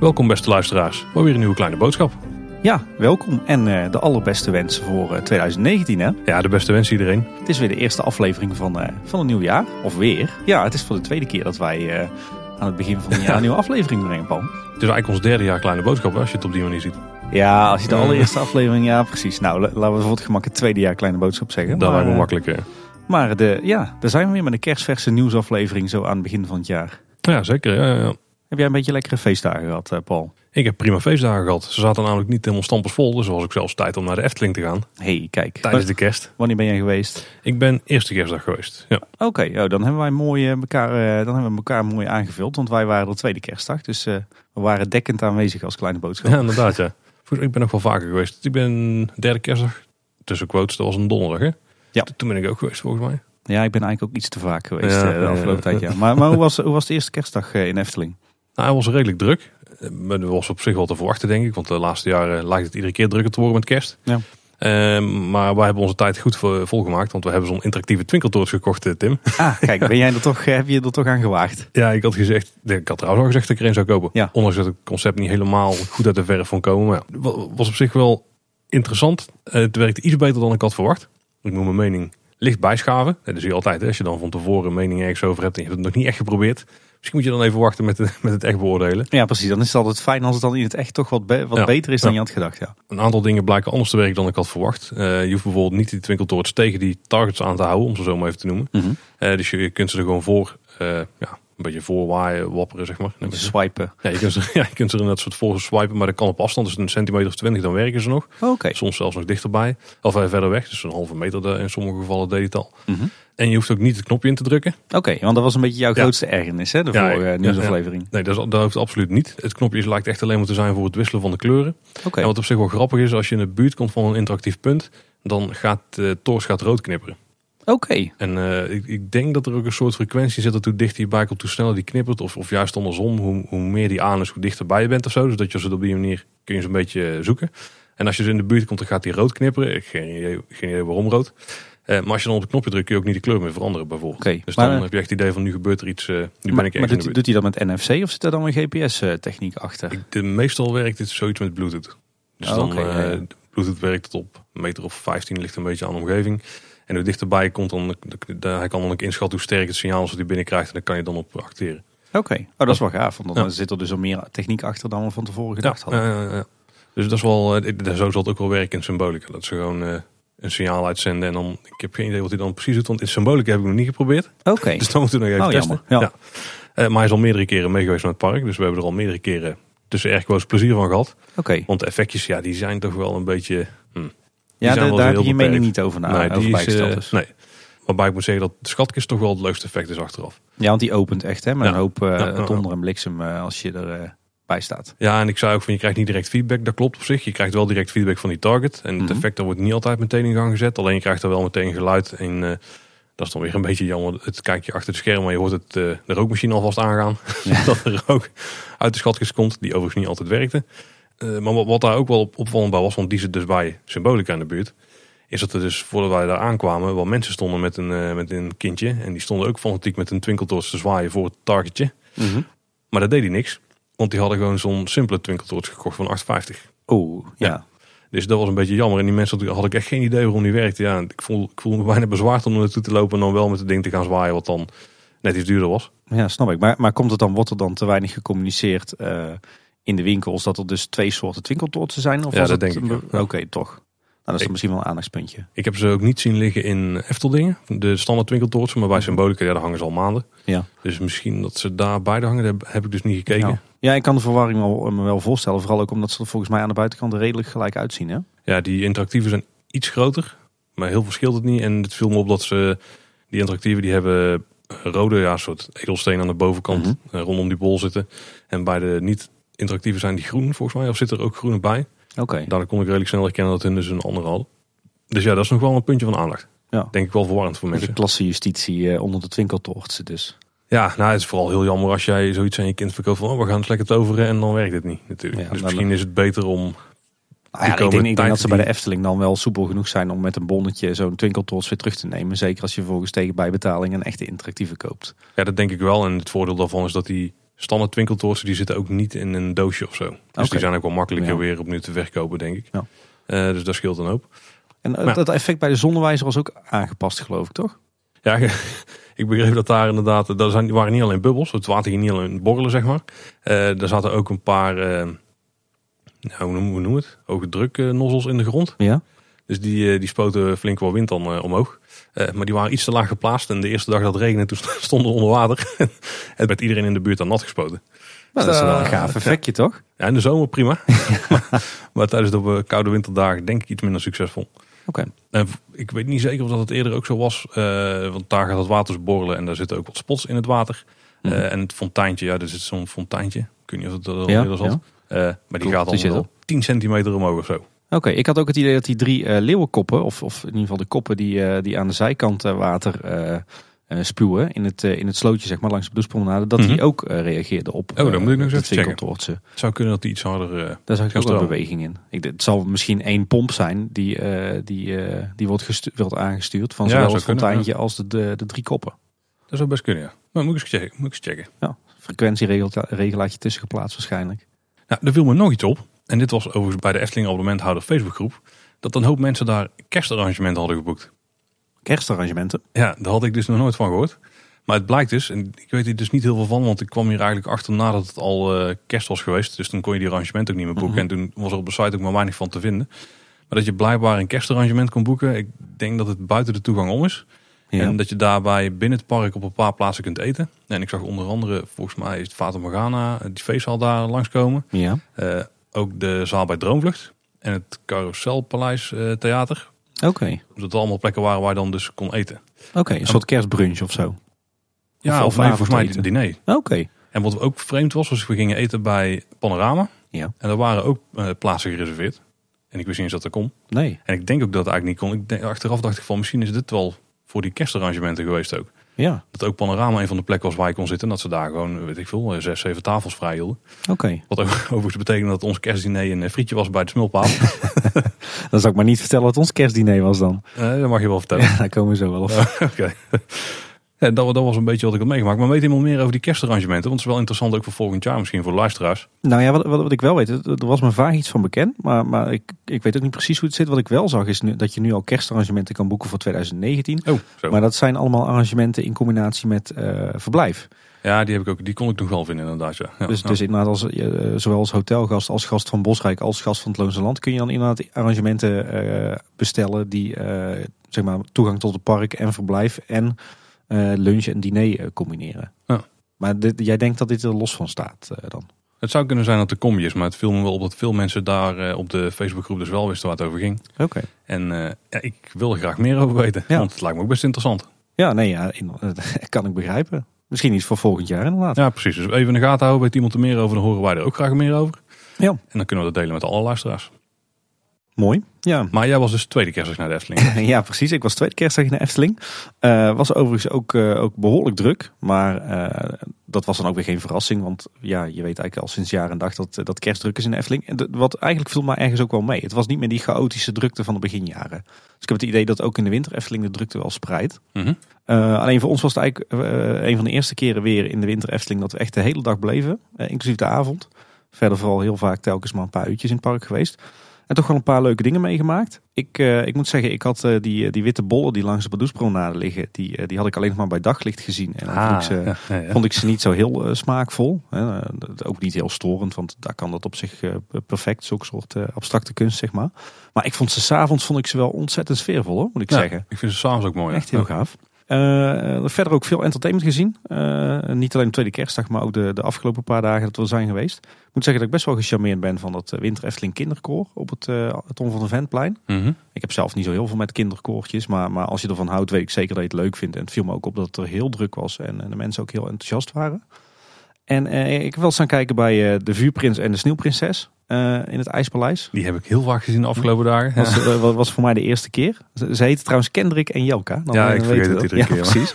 Welkom beste luisteraars, bij weer een nieuwe kleine boodschap. Ja, welkom en uh, de allerbeste wensen voor uh, 2019 hè? Ja, de beste wensen iedereen. Het is weer de eerste aflevering van, uh, van een nieuw jaar, of weer. Ja, het is voor de tweede keer dat wij aan het begin van het jaar een nieuwe aflevering brengen, Paul. Het is eigenlijk ons derde jaar kleine boodschap als je het op die manier ziet. Ja, als je de allereerste aflevering, ja precies. Nou, laten we voor het gemak het tweede jaar kleine boodschap zeggen. Dat lijkt me makkelijker. Maar de, ja, daar zijn we weer met een kerstverse nieuwsaflevering zo aan het begin van het jaar. Ja, zeker. Ja, ja. Heb jij een beetje lekkere feestdagen gehad, Paul? Ik heb prima feestdagen gehad. Ze zaten namelijk niet helemaal stampers dus was ik zelfs tijd om naar de Efteling te gaan. hey, kijk. Tijdens de kerst. Wanneer ben jij geweest? Ik ben eerste kerstdag geweest, ja. Oké, oh, dan hebben wij mooi elkaar, dan hebben we elkaar mooi aangevuld. Want wij waren de tweede kerstdag, dus uh, we waren dekkend aanwezig als kleine boodschap. Ja, inderdaad, ja. Ik ben nog wel vaker geweest. Ik ben derde kerstdag, tussen quotes, dat was een donderdag, hè? Ja. Toen ben ik ook geweest, volgens mij. Ja, ik ben eigenlijk ook iets te vaak geweest ja, de afgelopen tijd, ja. Maar, maar hoe, was, hoe was de eerste kerstdag in Efteling? Nou, hij was redelijk druk. Dat was op zich wel te verwachten, denk ik. Want de laatste jaren lijkt het iedere keer drukker te worden met kerst. Ja. Uh, maar wij hebben onze tijd goed volgemaakt. Want we hebben zo'n interactieve twinkeltoorts gekocht, Tim. Ah, kijk, ben jij er toch, heb je er toch aan gewaagd? Ja, ik had gezegd, ik had trouwens al gezegd dat ik er een zou kopen. Ja. Ondanks dat het concept niet helemaal goed uit de verf van komen. Maar ja, was op zich wel interessant. Het werkte iets beter dan ik had verwacht. Ik moet mijn mening licht bijschaven. Dat zie je altijd. Hè? Als je dan van tevoren een mening ergens over hebt en je hebt het nog niet echt geprobeerd. Misschien moet je dan even wachten met, met het echt beoordelen. Ja, precies. Dan is het altijd fijn als het dan in het echt toch wat, wat Ja. beter is dan Ja. je had gedacht. Ja. Een aantal dingen blijken anders te werken dan ik had verwacht. Eh, je hoeft bijvoorbeeld niet die twinkeltoorts tegen die targets aan te houden, om ze zo maar even te noemen. Mhm. Eh, dus je, je kunt ze er gewoon voor, eh, ja, een beetje voor waaien, wapperen, zeg maar. Beetje swipen. Ja, je kunt ze, ja, je kunt er soort voor swipen, maar dat kan op afstand. Dus een centimeter of twintig, dan werken ze nog. Oké. Soms zelfs nog dichterbij. Of verder weg, dus een halve meter in sommige gevallen deed het al. Mhm. En je hoeft ook niet het knopje in te drukken. Oké, want dat was een beetje jouw Ja. grootste ergernis, hè? De Ja, vorige nieuwsaflevering. Nee, dat, is, dat hoeft absoluut niet. Het knopje lijkt echt alleen maar te zijn voor het wisselen van de kleuren. Oké. En wat op zich wel grappig is, als je in de buurt komt van een interactief punt, dan gaat de toorts gaat rood knipperen. Oké. En eh, ik, ik denk dat er ook een soort frequentie zit dat hoe dichter je bij komt, hoe sneller die knippert. Of, of juist andersom, hoe, hoe meer die aan is, hoe dichterbij je bent of zo. Dus dat je ze op die manier kun je een beetje zoeken. En als je ze in de buurt komt, dan gaat die rood knipperen. Ik geen idee, geen idee waarom rood. Eh, maar als je dan op het knopje drukt, kun je ook niet de kleur meer veranderen bijvoorbeeld. Oké, Dus dan eh, heb je echt het idee van nu gebeurt er iets, eh, nu ben Maar, ik maar doet, doet hij dat met NFC of zit er dan een GPS-techniek achter? Ik, de, meestal werkt dit zoiets met Bluetooth. Dus Oh, dan, eh, ja. Bluetooth werkt tot op een meter of 15, ligt een beetje aan de omgeving. En hoe dichterbij je komt, dan, hij kan dan ook inschatten hoe sterk het signaal is dat hij binnenkrijgt. En daar kan je dan op acteren. Oké, oh, dat is wel gaaf. Want dan Ja. zit er dus al meer techniek achter dan we van tevoren gedacht hadden. ja, ja, ja. Dus dat is wel, eh, zo zal het ook wel werken in Symbolica. Dat ze gewoon eh, een signaal uitzenden. En dan, ik heb geen idee wat hij dan precies doet. Want in Symbolica heb ik nog niet geprobeerd. Oké, Dus dan moeten we nog even Oh, testen. jammer. Ja. Eh, maar hij is al meerdere keren mee geweest naar het park. Dus we hebben er al meerdere keren tussen airquotes plezier van gehad. oké. Want de effectjes, ja, die zijn toch wel een beetje... Ja, daar heb je je mening niet over, na, nee, over die is, eh, dus. nee. Waarbij ik moet zeggen dat de schatkist toch wel het leukste effect is achteraf. Ja, want die opent echt hè, met Ja. een hoop eh, ja, ja. donder en bliksem eh, als je er eh, bij staat. Ja, en ik zei ook van je krijgt niet direct feedback. Dat klopt op zich. Je krijgt wel direct feedback van die target. En het Mhm. effect daar wordt niet altijd meteen in gang gezet. Alleen je krijgt er wel meteen geluid. En eh, dat is dan weer een beetje jammer. Het kijkt je achter de scherm, maar je hoort het, eh, de rookmachine alvast aangaan. Ja. dat er rook uit de schatkist komt. Die overigens niet altijd werkte. Eh, maar wat, wat daar ook wel op, opvallend bij was, want die zit dus bij Symbolica in de buurt. Is dat er dus voordat wij daar aankwamen, wel mensen stonden met een, eh, met een kindje. En die stonden ook fanatiek met een twinkeltoorts te zwaaien voor het targetje. Maar dat deed hij niks. Want die hadden gewoon zo'n simpele twinkeltoorts gekocht van 8,50. Oeh, ja. Ja. Dus dat was een beetje jammer. En die mensen had ik echt geen idee waarom die werkte. Ja, ik voel, ik voel me bijna bezwaard om er naartoe te lopen en dan wel met het ding te gaan zwaaien, wat dan net iets duurder was. Ja, snap ik. Maar, maar komt het dan, wordt er dan te weinig gecommuniceerd eh, in de winkels dat er dus twee soorten twinkeltoortsen zijn? Of Ja, was dat het denk ik ja. Oké, toch. Nou, dat is dan misschien wel een aandachtspuntje. Ik heb ze ook niet zien liggen in Efteldingen, de standaard twinkeltoortsen. Maar bij Symbolica, ja, daar hangen ze al maanden. Ja. Dus misschien dat ze daar beide hangen, daar heb, ik dus niet gekeken. Ja. ja, ik kan de verwarring wel, me wel voorstellen. Vooral ook omdat ze er volgens mij aan de buitenkant er redelijk gelijk uitzien. Hè? Ja, die interactieven zijn iets groter, maar heel veel scheelt het niet. En het viel me op dat ze, die interactieven, die hebben rode, ja, soort edelsteen aan de bovenkant Mhm. eh, rondom die bol zitten. En bij de niet-interactieve zijn die groen volgens mij, of zit er ook groene bij. Oké. Daardoor kon ik redelijk snel herkennen dat hun dus een andere hadden. Dus ja, dat is nog wel een puntje van aandacht. Ja. Denk ik wel verwarrend voor mensen. klassejustitie eh, onder de twinkeltoortsen dus. Ja, nou, het is vooral heel jammer als jij zoiets aan je kind verkoopt van, oh, we gaan het lekker toveren en dan werkt het niet natuurlijk. Ja, dus misschien is het beter om Nou ja, ik denk, ik denk dat ze bij de Efteling dan wel soepel genoeg zijn om met een bonnetje zo'n twinkeltoorts weer terug te nemen. Zeker als je vervolgens tegen bijbetaling een echte interactieve koopt. Ja, dat denk ik wel. En het voordeel daarvan is dat die standaard twinkeltoortsen, die zitten ook niet in een doosje of zo. Dus die zijn ook wel makkelijker Ja. weer opnieuw te verkopen, denk ik. Ja. Eh, dus dat scheelt een hoop. En eh, Maar- dat effect bij de zonnewijzer was ook aangepast, geloof ik, toch? Ja, ik begreep dat daar inderdaad, daar zijn, waren niet alleen bubbels, het water ging niet alleen borrelen, zeg maar. Eh er zaten ook een paar, eh, nou, hoe noemen we het? Hoge druk eh, nozzels in de grond. Ja. Dus die, die spoten flink wel wind dan omhoog. Eh, maar die waren iets te laag geplaatst. En de eerste dag dat het regende, toen stonden we onder water. en werd iedereen in de buurt aan nat gespoten. Nou, dat is wel een Eh, gaaf effectje, toch? Ja, in de zomer prima. maar, maar tijdens de eh, koude winterdagen denk ik iets minder succesvol. Oké. Ik weet niet zeker of dat het eerder ook zo was. eh, want daar gaat het water borrelen en daar zitten ook wat spots in het water. Eh, Mhm. en het fonteintje, ja, er zit zo'n fonteintje. Ik weet niet of het er al Ja, eerder zat. ja. Eh, maar die Klopt, gaat al er. wel 10 centimeter omhoog of zo. Oké, ik had ook het idee dat die drie eh, leeuwenkoppen, of, of in ieder geval de koppen die, eh, die aan de zijkant eh, water spuwen in het, in het slootje, zeg maar, langs de bloespromenade, dat die Mhm. ook reageerden op Oh, dan moet ik nog eens even checken. zou kunnen dat die iets harder... Daar zag ik ook wel stromen. beweging in. Ik, het zal misschien één pomp zijn die, die, die wordt, wordt aangestuurd van Ja, zowel zou het fonteintje als de, de, de drie koppen. dat zou best kunnen, ja. Maar moet ik eens checken. Moet ik eens checken. Ja, frequentieregelaatje tussen geplaatst waarschijnlijk. Nou, er viel me nog iets op. En dit was overigens bij de Efteling abonnementhouder Facebookgroep. Dat een hoop mensen daar kerstarrangementen hadden geboekt. Kerstarrangementen. Ja, daar had ik dus nog nooit van gehoord. Maar het blijkt dus, en ik weet hier dus niet heel veel van, want ik kwam hier eigenlijk achter nadat het al eh, kerst was geweest. Dus toen kon je die arrangement ook niet meer boeken. Mhm. En toen was er op de site ook maar weinig van te vinden. Maar dat je blijkbaar een kerstarrangement kon boeken. Ik denk dat het buiten de toegang om is. Ja. En dat je daarbij binnen het park op een paar plaatsen kunt eten. En ik zag onder andere, volgens mij is het Fata Morgana, die feesthal daar langskomen. ja. Eh, ook de zaal bij Droomvlucht. En het Carouselpaleis eh, Theater. Oké. Dus dat allemaal plekken waren waar je dan dus kon eten. Oké, een soort kerstbrunch of zo. Ja, Of- of, nee, volgens mij een diner. Oké. En wat ook vreemd was, was we gingen eten bij Panorama. Ja. En er waren ook eh, plaatsen gereserveerd. En ik wist niet eens dat dat kon. Nee. En ik denk ook dat het eigenlijk niet kon. Ik denk, achteraf dacht ik van misschien is dit wel voor die kerstarrangementen geweest ook. Ja. Dat ook Panorama een van de plekken was waar je kon zitten. En dat ze daar gewoon, weet ik veel, eh, zes, zeven tafels vrij hielden. Oké. Wat ook overigens betekende dat ons kerstdiner een eh, frietje was bij de smulpaal. Dan zou ik maar niet vertellen wat ons kerstdiner was dan. Eh, dat mag je wel vertellen. Ja, daar komen we zo wel op. Oké. Ja, dat, dat was een beetje wat ik had meegemaakt. Maar weet iemand meer over die kerstarrangementen? Want het is wel interessant ook voor volgend jaar misschien voor de luisteraars. Nou ja, wat, wat, wat ik wel weet, er was me vaag iets van bekend. Maar, maar ik, ik weet ook niet precies hoe het zit. Wat ik wel zag is nu, dat je nu al kerstarrangementen kan boeken voor 2019. Oh, zo. Maar dat zijn allemaal arrangementen in combinatie met eh, verblijf. Ja, die heb ik ook. Die kon ik nog wel vinden inderdaad. Ja. Ja, dus, ja. dus inderdaad, als, eh, zowel als hotelgast als gast van Bosrijk als gast van het Loonse Land... kun je dan inderdaad arrangementen eh, bestellen die zeg maar, toegang tot het park en verblijf... en lunch en diner eh, combineren. Ja. Maar dit, jij denkt dat dit er los van staat eh, dan? Het zou kunnen zijn dat er combi is, maar het viel me wel op dat veel mensen daar eh, op de Facebookgroep dus wel wisten waar het over ging. Oké. En eh, ja, ik wil er graag meer over weten, Ja. want het lijkt me ook best interessant. Ja, nee, ja, in- dat kan ik begrijpen. Misschien iets voor volgend jaar inderdaad. Ja, precies. Dus even in de gaten houden, weet iemand er meer over, dan horen wij er ook graag meer over. Ja. En dan kunnen we dat delen met alle luisteraars. Mooi. Ja. Maar jij was dus tweede kerstdag naar de Efteling. ja, precies. Ik was tweede kerstdag in de Efteling. Eh, was overigens ook, eh, ook behoorlijk druk. Maar eh, dat was dan ook weer geen verrassing. Want ja, je weet eigenlijk al sinds jaar en dag dat, dat kerstdruk is in de Efteling. En wat eigenlijk viel mij ergens ook wel mee. Het was niet meer die chaotische drukte van de beginjaren. Dus ik heb het idee dat ook in de winter Efteling de drukte wel spreidt. Mhm. Alleen voor ons was het eigenlijk een van de eerste keren weer in de winter Efteling dat we echt de hele dag bleven. inclusief de avond. Verder vooral heel vaak telkens maar een paar uurtjes in het park geweest. En toch wel een paar leuke dingen meegemaakt. Ik, eh, ik moet zeggen, ik had eh, die, die witte bollen die langs de Badoespromenade liggen. Die, eh, die had ik alleen nog maar bij daglicht gezien. En dan vond, ik ze, Ah, ja, ja, ja. vond ik ze niet zo heel eh, smaakvol. Eh, ook niet heel storend, want daar kan dat op zich eh, perfect. Zulke soort eh, abstracte kunst, zeg maar. Maar ik vond ze s'avonds vond ik ze wel ontzettend sfeervol, hoor, moet ik Ja, zeggen. Ik vind ze s'avonds ook mooi. Echt heel gaaf. Eh, verder ook veel entertainment gezien. Eh, niet alleen de tweede kerstdag, maar ook de, de afgelopen paar dagen dat we zijn geweest. Ik moet zeggen dat ik best wel gecharmeerd ben van dat eh, Winter Efteling kinderkoor op het, eh Tom van de Ventplein. Mhm. Ik heb zelf niet zo heel veel met kinderkoortjes, maar, maar als je ervan houdt weet ik zeker dat je het leuk vindt. En het viel me ook op dat het er heel druk was en, en de mensen ook heel enthousiast waren. En eh, ik wel eens gaan kijken bij eh, de Vuurprins en de Sneeuwprinses eh, in het IJspaleis. Die heb ik heel vaak gezien de afgelopen dagen. Was, eh, wa- was voor mij de eerste keer. Ze, ze heette trouwens Kendrick en Jelka. Dan, Ja, eh, ik vergeet het iedere ja, keer, precies.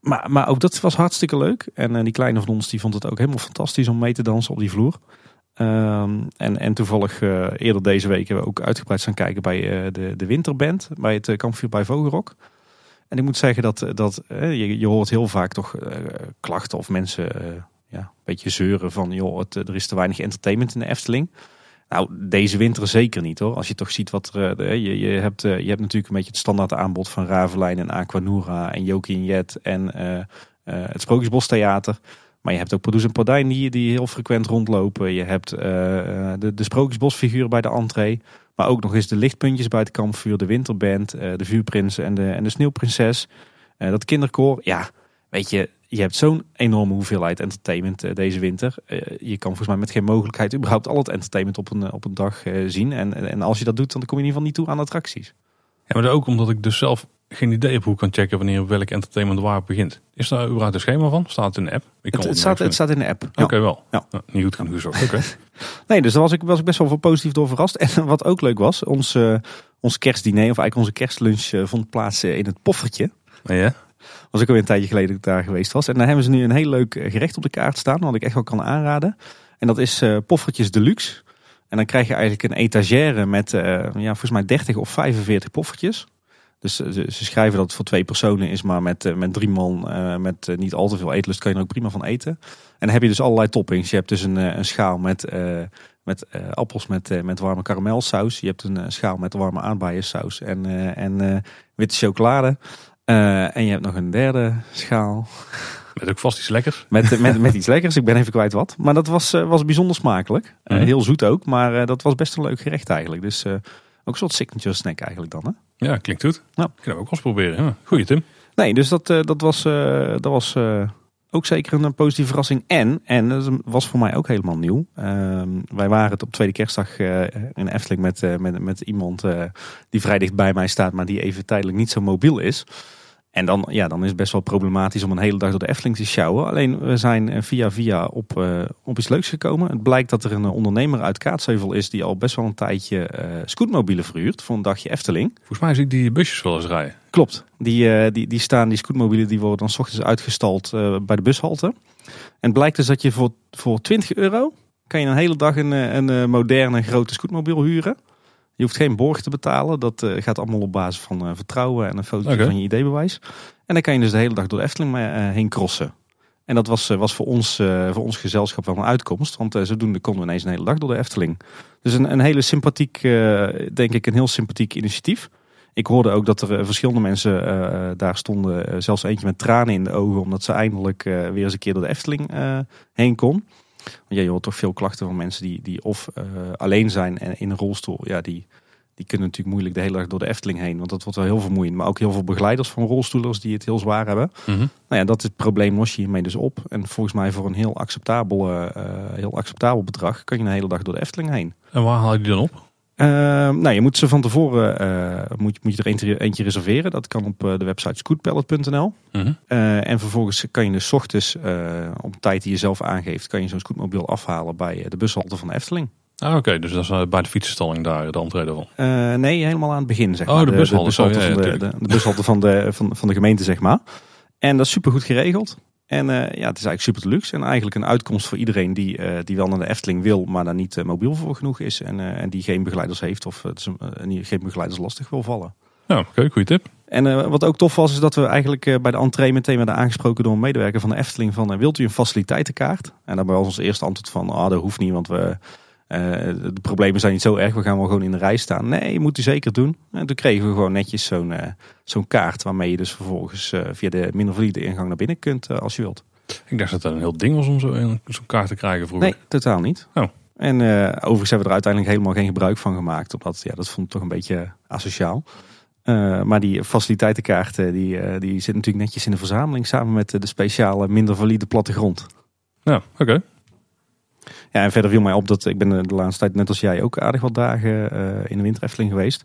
Maar, maar ook dat was hartstikke leuk. En die kleine van ons die vond het ook helemaal fantastisch om mee te dansen op die vloer. Ehm, en, en toevallig eerder deze week hebben we ook uitgebreid zijn kijken bij uh, de, de Winterband. Bij het uh, kampvuur bij Vogelrok. En ik moet zeggen dat, dat je, je hoort heel vaak toch klachten of mensen ja, een beetje zeuren van... joh, het, er is te weinig entertainment in de Efteling. Nou, deze winter zeker niet hoor. Als je toch ziet wat er... je, je, hebt, je hebt natuurlijk een beetje het standaard aanbod van Ravelijn en Aquanura en Jokie en Jet en het Sprookjesbos Theater... Maar je hebt ook Pardoes en Pardijn die, die heel frequent rondlopen. Je hebt de, de Sprookjesbosfiguren bij de entree. Maar ook nog eens de lichtpuntjes bij het kampvuur. De winterband, de vuurprinsen en de, en de sneeuwprinses. Dat kinderkoor. Ja, weet je, je hebt zo'n enorme hoeveelheid entertainment deze winter. je kan volgens mij met geen mogelijkheid überhaupt al het entertainment op een, op een dag zien. En, en als je dat doet, dan kom je in ieder geval niet toe aan attracties. Ja, maar ook omdat ik dus zelf geen idee heb hoe ik kan checken wanneer welk entertainment waar begint. Is daar überhaupt een schema van? Staat het in de app? Ik het, het staat, het staat in de app. Oké, wel. Ja. Nou, niet goed genoeg. Oké. nee, dus daar was ik, was ik best wel voor positief door verrast. En wat ook leuk was, ons, uh, ons kerstdiner, of eigenlijk onze kerstlunch, uh, vond plaats in het poffertje. Oh ja? Was ik alweer een tijdje geleden daar geweest was. En daar hebben ze nu een heel leuk gerecht op de kaart staan, wat ik echt wel kan aanraden. En dat is poffertjes deluxe. En dan krijg je eigenlijk een etagère met ja, volgens mij 30 of 45 poffertjes. Dus eh, ze, schrijven dat het voor twee personen is, maar met, eh, met drie man, met niet al te veel eetlust, kan je er ook prima van eten. En dan heb je dus allerlei toppings. Je hebt dus een, een schaal met, met appels met, met warme karamelsaus. Je hebt een schaal met warme aardbeiensaus en, en witte chocolade. En je hebt nog een derde schaal. Met ook vast iets lekkers. Met, met, met iets lekkers. Ik ben even kwijt wat. Maar dat was, was bijzonder smakelijk. Mhm. Heel zoet ook. Maar dat was best een leuk gerecht eigenlijk. Dus ook een soort signature snack eigenlijk dan. Hè? Ja, klinkt goed. Nou. Kunnen we ook wel eens proberen. Goeie Tim. Nee, dus dat, dat was, dat was ook zeker een positieve verrassing. En, en dat was voor mij ook helemaal nieuw. Ehm, wij waren het op tweede kerstdag in Efteling met, met, met iemand die vrij dicht bij mij staat, maar die even tijdelijk niet zo mobiel is. En dan, ja, dan is het best wel problematisch om een hele dag door de Efteling te sjouwen. Alleen we zijn eh, via via op, uh, op iets leuks gekomen. Het blijkt dat er een ondernemer uit Kaatsheuvel is die al best wel een tijdje uh, scootmobielen verhuurt voor een dagje Efteling. Volgens mij zie ik die busjes wel eens rijden. Klopt. Die, uh, die, die staan, die scootmobielen, die worden dan s ochtends uitgestald bij de bushalte. En het blijkt dus dat je voor, voor 20 euro kan je een hele dag een, een moderne grote scootmobiel huren. Je hoeft geen borg te betalen. Dat uh, gaat allemaal op basis van uh, vertrouwen en een foto okay. van je ID-bewijs. En dan kan je dus de hele dag door de Efteling uh, heen crossen. En dat was, was voor, ons, voor ons gezelschap wel een uitkomst. Want zodoende konden we ineens een hele dag door de Efteling. Dus een, een hele sympathiek, denk ik, een heel sympathiek initiatief. Ik hoorde ook dat er verschillende mensen daar stonden. zelfs eentje met tranen in de ogen. Omdat ze eindelijk weer eens een keer door de Efteling heen kon. Want ja, je hoort toch veel klachten van mensen die, die of uh, alleen zijn en in een rolstoel. Ja, die, die kunnen natuurlijk moeilijk de hele dag door de Efteling heen. Want dat wordt wel heel vermoeiend. Maar ook heel veel begeleiders van rolstoelers die het heel zwaar hebben. Mm Nou ja, dat is het probleem los je hiermee dus op. En volgens mij voor een heel acceptabel, uh, heel acceptabel bedrag kan je een hele dag door de Efteling heen. En waar haal je die dan op? Uh, nou, je moet ze van tevoren uh, moet, moet je er eentje, eentje reserveren. Dat kan op uh, de website scootpallet.nl. Mhm. en vervolgens kan je dus ochtends op tijd die je zelf aangeeft, kan je zo'n scootmobiel afhalen bij de bushalte van de Efteling. Ah, oké. Dus dat is bij de fietsenstalling daar, de entree daarvan? nee, helemaal aan het begin, zeg oh, maar. de, bushalte, de, bushalte, van, de, de, de, bushalte van, de, van, van de gemeente, zeg maar. En dat is super goed geregeld. En uh, ja, het is eigenlijk super deluxe. En eigenlijk een uitkomst voor iedereen die, uh, die wel naar de Efteling wil, maar daar niet uh, mobiel voor genoeg is. En, en die geen begeleiders heeft of die geen begeleiders lastig wil vallen. Ja, oké, okay, goede tip. En wat ook tof was, is dat we eigenlijk bij de entree meteen werden aangesproken door een medewerker van de Efteling van wilt u een faciliteitenkart? En daarbij was ons eerste antwoord van, ah, dat hoeft niet, want we, de problemen zijn niet zo erg, we gaan wel gewoon in de rij staan. Nee, moet u zeker doen. En toen kregen we gewoon netjes zo'n zo'n kaart waarmee je dus vervolgens via de minder valide ingang naar binnen kunt als je wilt. Ik dacht dat dat een heel ding was om zo'n zo kaart te krijgen vroeger. Nee, totaal niet. Oh. En uh, overigens hebben we er uiteindelijk helemaal geen gebruik van gemaakt. Omdat ja, dat vond ik toch een beetje asociaal. Uh, maar die faciliteitenkaart die, uh, die zit natuurlijk netjes in de verzameling. Samen met de speciale minder valide plattegrond. Ja, oké. Okay. Ja, en verder viel mij op dat ik ben de laatste tijd, net als jij, ook aardig wat dagen in de winterefteling geweest.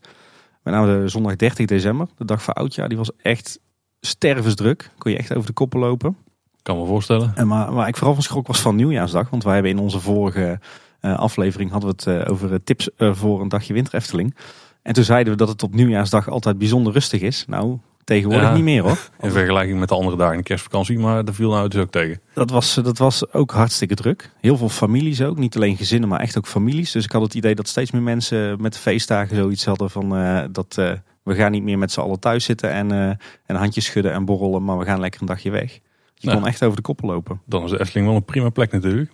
Met name de zondag 30 december, de dag van oudjaar, die was echt stervensdruk. Kon je echt over de koppen lopen. Kan me voorstellen. En maar waar ik vooral van schrok was van nieuwjaarsdag. Want wij hebben in onze vorige uh, aflevering hadden we het uh, over tips uh, voor een dagje winter Efteling. En toen zeiden we dat het op nieuwjaarsdag altijd bijzonder rustig is. Nou, Tegenwoordig Ja. niet meer hoor. In vergelijking met de andere dagen in de kerstvakantie. Maar dat viel nou dus ook tegen. Dat was, dat was ook hartstikke druk. Heel veel families ook. Niet alleen gezinnen, maar echt ook families. Dus ik had het idee dat steeds meer mensen met de feestdagen zoiets hadden van eh, dat eh, we gaan niet meer met z'n allen thuis zitten en, eh, en handjes schudden en borrelen, maar we gaan lekker een dagje weg. Je Ja. kon echt over de koppel lopen. Dan is de Efteling wel een prima plek natuurlijk.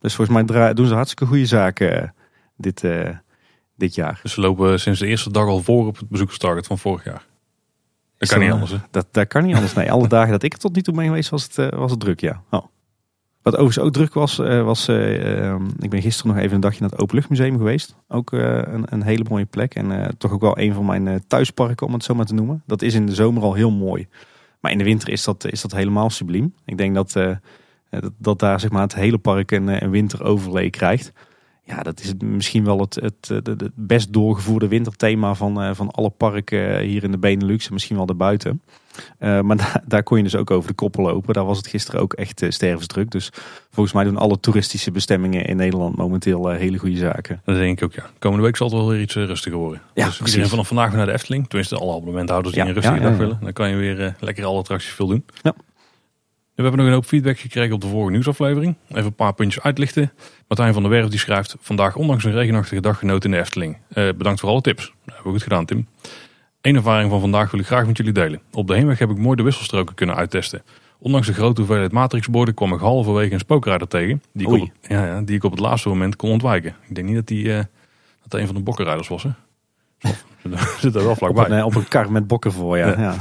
Dus volgens mij doen ze hartstikke goede zaken eh, dit, eh, dit jaar. Dus ze lopen sinds de eerste dag al voor op het bezoekerstarget van vorig jaar. Dat kan niet anders hè. Dat, dat kan niet anders. Nee, alle dagen dat ik er tot nu toe ben geweest was het, eh, was het druk, ja. Oh. Wat overigens ook druk was, eh, was eh, ehm, ik ben gisteren nog even een dagje naar het Openluchtmuseum geweest. Ook een, een hele mooie plek en toch ook wel een van mijn thuisparken om het zo maar te noemen. Dat is in de zomer al heel mooi. Maar in de winter is dat, is dat helemaal subliem. Ik denk dat, dat, dat daar zeg maar, het hele park een, een winteroverlay krijgt. Ja, dat is het, misschien wel het, het, het, het best doorgevoerde winterthema van, eh, van alle parken hier in de Benelux en misschien wel daarbuiten. Eh, maar daar, daar kon je dus ook over de koppel lopen. Daar was het gisteren ook echt eh, stervensdruk. Dus volgens mij doen alle toeristische bestemmingen in Nederland momenteel eh, hele goede zaken. Dat denk ik ook ja. Komende week zal het wel weer iets eh, rustiger worden. Ja, dus precies. vanaf vandaag weer naar de Efteling. Tenminste alle abonnementhouders die Ja, een rustige ja, dag ja. willen. Dan kan je weer eh, lekker alle attracties veel doen. Ja. We hebben nog een hoop feedback gekregen op de vorige nieuwsaflevering. Even een paar puntjes uitlichten. Martijn van der Werf die schrijft... Vandaag ondanks een regenachtige dag genoten in de Efteling. Eh, bedankt voor alle tips. Dat hebben we goed gedaan Tim. Eén ervaring van vandaag wil ik graag met jullie delen. Op de heenweg heb ik mooi de wisselstroken kunnen uittesten. Ondanks de grote hoeveelheid matrixborden kwam ik halverwege een spookrijder tegen. Die ik, op, ja, ja, die ik op het laatste moment kon ontwijken. Ik denk niet dat die eh, dat een van de bokkenrijders was. Hè? Zit er wel Op vlakbij. een, eh, op een kar met bokken voor, ja. Ja. ja.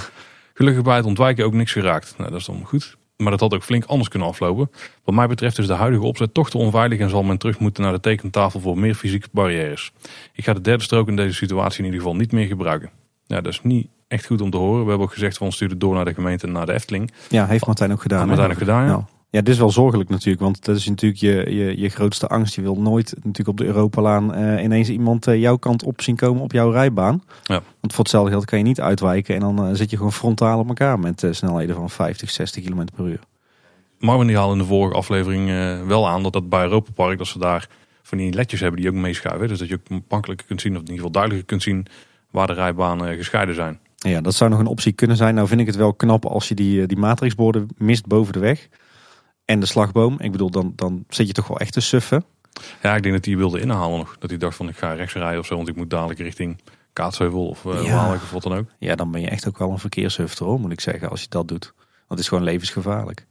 Gelukkig bij het ontwijken ook niks geraakt. Nou, dat is dan goed. Maar dat had ook flink anders kunnen aflopen. Wat mij betreft is de huidige opzet toch te onveilig en zal men terug moeten naar de tekentafel voor meer fysieke barrières. Ik ga de derde strook in deze situatie in ieder geval niet meer gebruiken. Ja, dat is niet echt goed om te horen. We hebben ook gezegd van stuur het door naar de gemeente en naar de Efteling. Ja, heeft Martijn ook gedaan. Martijn ook gedaan, ja. Ja. Dit is wel zorgelijk natuurlijk, want dat is natuurlijk je, je, je grootste angst. Je wil nooit natuurlijk op de Europalaan eh, ineens iemand eh, jouw kant op zien komen op jouw rijbaan. Ja. Want voor hetzelfde geld kan je niet uitwijken en dan eh, zit je gewoon frontaal op elkaar met snelheden van 50, 60 km per uur. Marvin die haalde in de vorige aflevering wel aan dat dat bij Europa Park dat ze daar van die ledjes hebben die ook meeschuiven. Dus dat je ook makkelijker kunt zien, of in ieder geval duidelijker kunt zien waar de rijbanen gescheiden zijn. Ja, dat zou nog een optie kunnen zijn. Nou vind ik het wel knap als je die, die matrixborden mist boven de weg. En de slagboom. Ik bedoel, dan, dan zit je toch wel echt te suffen. Ja, ik denk dat hij wilde inhalen nog. Dat hij dacht van ik ga rechts rijden of zo, want ik moet dadelijk richting Kaatsheuvel of uh, Ja. Waalwijk of wat dan ook. Ja, dan ben je echt ook wel een verkeershufter hoor, moet ik zeggen, als je dat doet. Want het is gewoon levensgevaarlijk.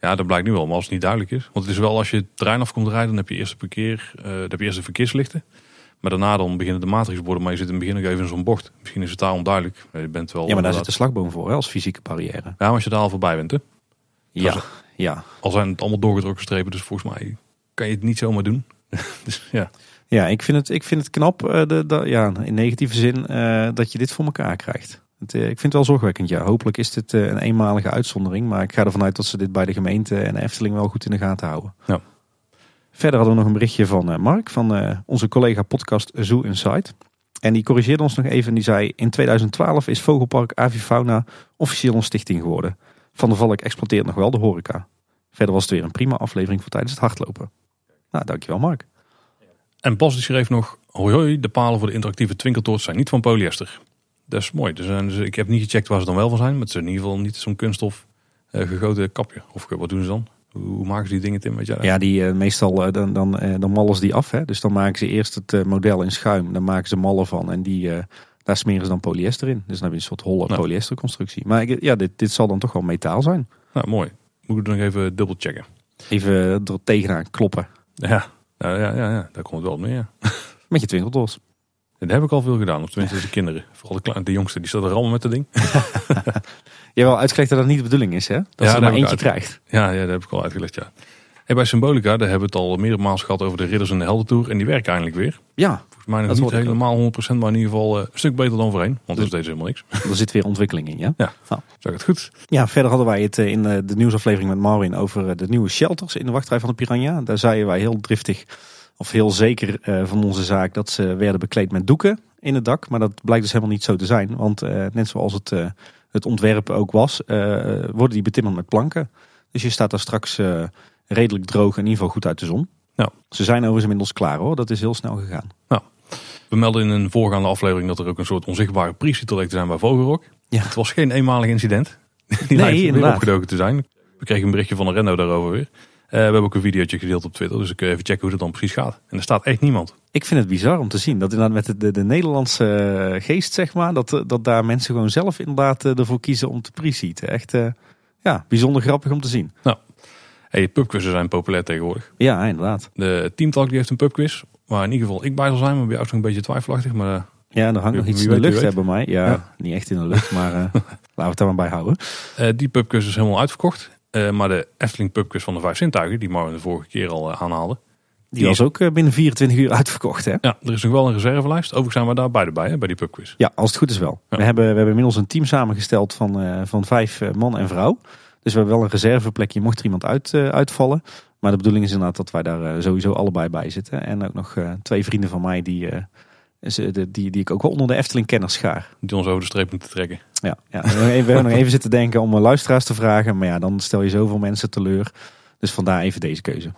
Ja, dat blijkt nu wel, maar als het niet duidelijk is. Want het is wel als je het terrein af komt rijden, dan heb je eerst de, parkeer, eh, dan heb je eerst de verkeerslichten. Maar daarna dan beginnen de matrixborden, maar je zit in het begin nog even in zo'n bocht. Misschien is het daar onduidelijk. Je bent wel Ja, maar daar zit de slagboom voor hè, als fysieke barrière. Ja, maar als je daar al voorbij bent, hè. Ja, ja. Al zijn het allemaal doorgedrukke strepen, dus volgens mij kan je het niet zomaar doen. dus ja, Ja, ik vind het, ik vind het knap, eh, de, de- ja, in negatieve zin, eh, dat je dit voor elkaar krijgt. Het, eh, ik vind het wel zorgwekkend, ja. Hopelijk is dit een eenmalige uitzondering. Maar ik ga ervan uit dat ze dit bij de gemeente en de Efteling wel goed in de gaten houden. Ja. Verder hadden we nog een berichtje van Mark, van onze collega podcast Zoo Insight. En die corrigeerde ons nog even en die zei... In 2012 is Vogelpark Avifauna officieel een stichting geworden. Van der Valk exploiteert nog wel de horeca. Verder was het weer een prima aflevering voor tijdens het hardlopen. Nou, dankjewel Mark. En Bas die schreef nog, hoi hoi, de palen voor de interactieve twinkeltoorts zijn niet van polyester. Dat is mooi. Dus, dus ik heb niet gecheckt waar ze dan wel van zijn. Maar het is in ieder geval niet zo'n kunststof eh, gegoten kapje. Of wat doen ze dan? Hoe, maken ze die dingen, Tim? Weet jij? Ja, die eh, meestal eh, dan, dan, eh, dan mallen ze die af. Hè? Dus dan maken ze eerst het eh, model in schuim. Dan maken ze mallen van. En die, eh, daar smeren ze dan polyester in. Dus dan heb je een soort holle Nou. polyesterconstructie. Maar ik, ja, dit, dit zal dan toch wel metaal zijn. Nou, mooi. Moet ik het nog even dubbel checken. Even er tegenaan kloppen. Ja, ja, ja, ja, ja. daar komt het wel op neer. Ja. Met je twinkeldoos. En dat heb ik al veel gedaan. Of tenminste de kinderen. Vooral de, kleine, de jongste, die staat er allemaal met dat ding. Je hebt wel uitgelegd dat dat niet de bedoeling is, hè? Dat Ja, ze er maar eentje uit- krijgt. Ja, ja, dat heb ik al uitgelegd, ja. En bij Symbolica, daar hebben we het al meerdere maals gehad over de ridders en de heldentour. En die werken eindelijk weer. Ja, Volgens mij nog Dat niet ook. helemaal 100%, maar in ieder geval eh, een stuk beter dan voorheen. Want dat is deze helemaal niks. er zit weer ontwikkeling in, ja? Zeg het goed? Ja, verder hadden wij het eh, in eh, de nieuwsaflevering met Marvin over de nieuwe shelters in de wachtrij van de Piranha. Daar zeiden wij heel driftig, of heel zeker van onze zaak, dat ze werden bekleed met doeken in het dak. Maar dat blijkt dus helemaal niet zo te zijn. Want net zoals het, het ontwerp ook was, worden die betimmerd met planken. Dus je staat daar straks redelijk droog en in ieder geval goed uit de zon. Ja. Ze zijn overigens inmiddels klaar hoor, dat is heel snel gegaan. We melden in een voorgaande aflevering dat er ook een soort onzichtbare priester leek te zijn bij Vogelrok. Ja. Het was geen eenmalig incident. Die Nee, lijkt weer opgedoken te zijn. We kregen een berichtje van een rendo daarover weer. Eh, we hebben ook een videootje gedeeld op Twitter, dus ik kun even checken hoe dat dan precies gaat. En er staat echt niemand. Ik vind het bizar om te zien dat inderdaad met de, de, de Nederlandse eh, geest, zeg maar, dat, eh, dat daar mensen gewoon zelf inderdaad ervoor kiezen om te pre-seaten. Echt, ja, bijzonder grappig om te zien. Hey, pubquizzen zijn populair tegenwoordig. Ja, inderdaad. De Teamtalk die heeft een pubquiz, waar in ieder geval ik bij zal zijn, maar bij jou is een beetje twijfelachtig. Maar eh, Ja, er hangt nog iets in de lucht hè, bij mij. Ja, Ja. niet echt in de lucht, maar eh, laten we het daar maar bij houden. eh, die pubquiz is helemaal uitverkocht. Maar de Efteling pubquiz van de Vijf Zintuigen, die Marvin de vorige keer al aanhaalde. Die was ook binnen 24 uur uitverkocht, hè? Ja, er is nog wel een reservelijst. Overigens zijn we daar beide bij, hè, bij die pubquiz. Ja, als het goed is wel. Ja. We, hebben, we hebben inmiddels een team samengesteld van, van vijf man en vrouw. Dus we hebben wel een reserveplekje mocht er iemand uit, eh, uitvallen. Maar de bedoeling is inderdaad dat wij daar eh, sowieso allebei bij zitten. En ook nog eh, twee vrienden van mij die, die, die ik ook wel onder de Efteling-kenners schaar. Die ons over de streep moeten trekken. Ja, ja. We hebben nog even- zitten denken om luisteraars te vragen. Maar ja, dan stel je zoveel mensen teleur. Dus vandaar even deze keuze.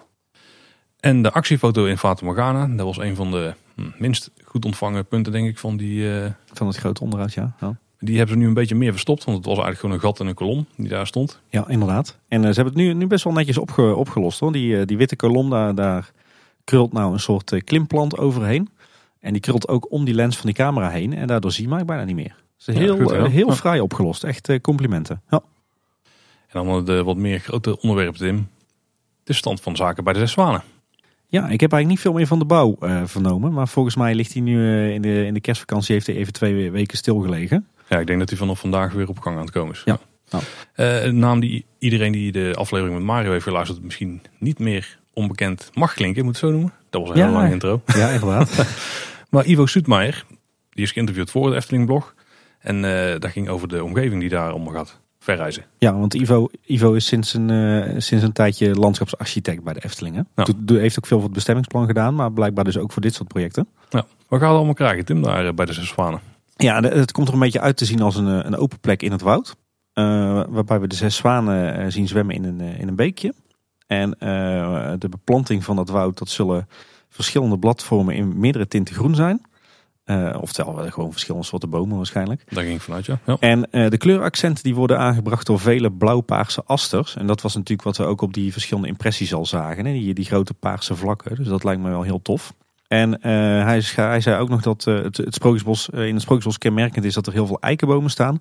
En de actiefoto in Fata Morgana, dat was een van de hm, minst goed ontvangen punten, denk ik, van die... Van het grote onderhoud, ja. ja. Die hebben ze nu een beetje meer verstopt, want het was eigenlijk gewoon een gat in een kolom die daar stond. Ja, inderdaad. En eh, ze hebben het nu, nu best wel netjes opge- opgelost hoor. Die, eh, die witte kolom, daar, daar krult nou een soort eh, klimplant overheen. En die krult ook om die lens van die camera heen. En daardoor zie je mij bijna niet meer. Ja, heel, goed, heel Ja. fraai opgelost. Echt complimenten. Ja. En dan de wat meer grote onderwerpen, Tim. De stand van zaken bij de Zes Zwanen. ja, ik heb eigenlijk niet veel meer van de bouw vernomen. Maar volgens mij ligt hij nu in, de, in de kerstvakantie. Heeft hij even twee weken stilgelegen. Ja, ik denk dat hij vanaf vandaag weer op gang aan het komen is. Ja. Ja. Eh, een naam die iedereen die de aflevering met Mario heeft geluisterd misschien niet meer onbekend mag klinken, moet ik het zo noemen. Dat was een Ja. hele lange intro. Ja, inderdaad. Maar Ivo Soetmeijer, die is geïnterviewd voor het Efteling blog. En eh dat ging over de omgeving die daar allemaal gaat verreizen. Ja, want Ivo, Ivo is sinds een, eh, sinds een tijdje landschapsarchitect bij de Efteling. hè? Ja. Doet- doet- heeft ook veel voor het bestemmingsplan gedaan. Maar blijkbaar dus ook voor dit soort projecten. Ja. Wat gaan we allemaal krijgen, Tim, daar bij de Zes Zwanen? Ja, het komt er een beetje uit te zien als een, eh, een open plek in het woud. Eh, waarbij we de zes zwanen eh, zien zwemmen in een, in een beekje. En de beplanting van dat woud, dat zullen verschillende bladvormen in meerdere tinten groen zijn. Eh, oftewel gewoon verschillende soorten bomen waarschijnlijk. Daar ging ik vanuit, ja. ja. En de kleuraccenten die worden aangebracht door vele blauw-paarse asters. En dat was natuurlijk wat we ook op die verschillende impressies al zagen. Hè? Die, die grote paarse vlakken. Dus dat lijkt me wel heel tof. En eh, hij, hij zei ook nog dat eh, het, het Sprookjesbos, eh, in het Sprookjesbos kenmerkend is dat er heel veel eikenbomen staan.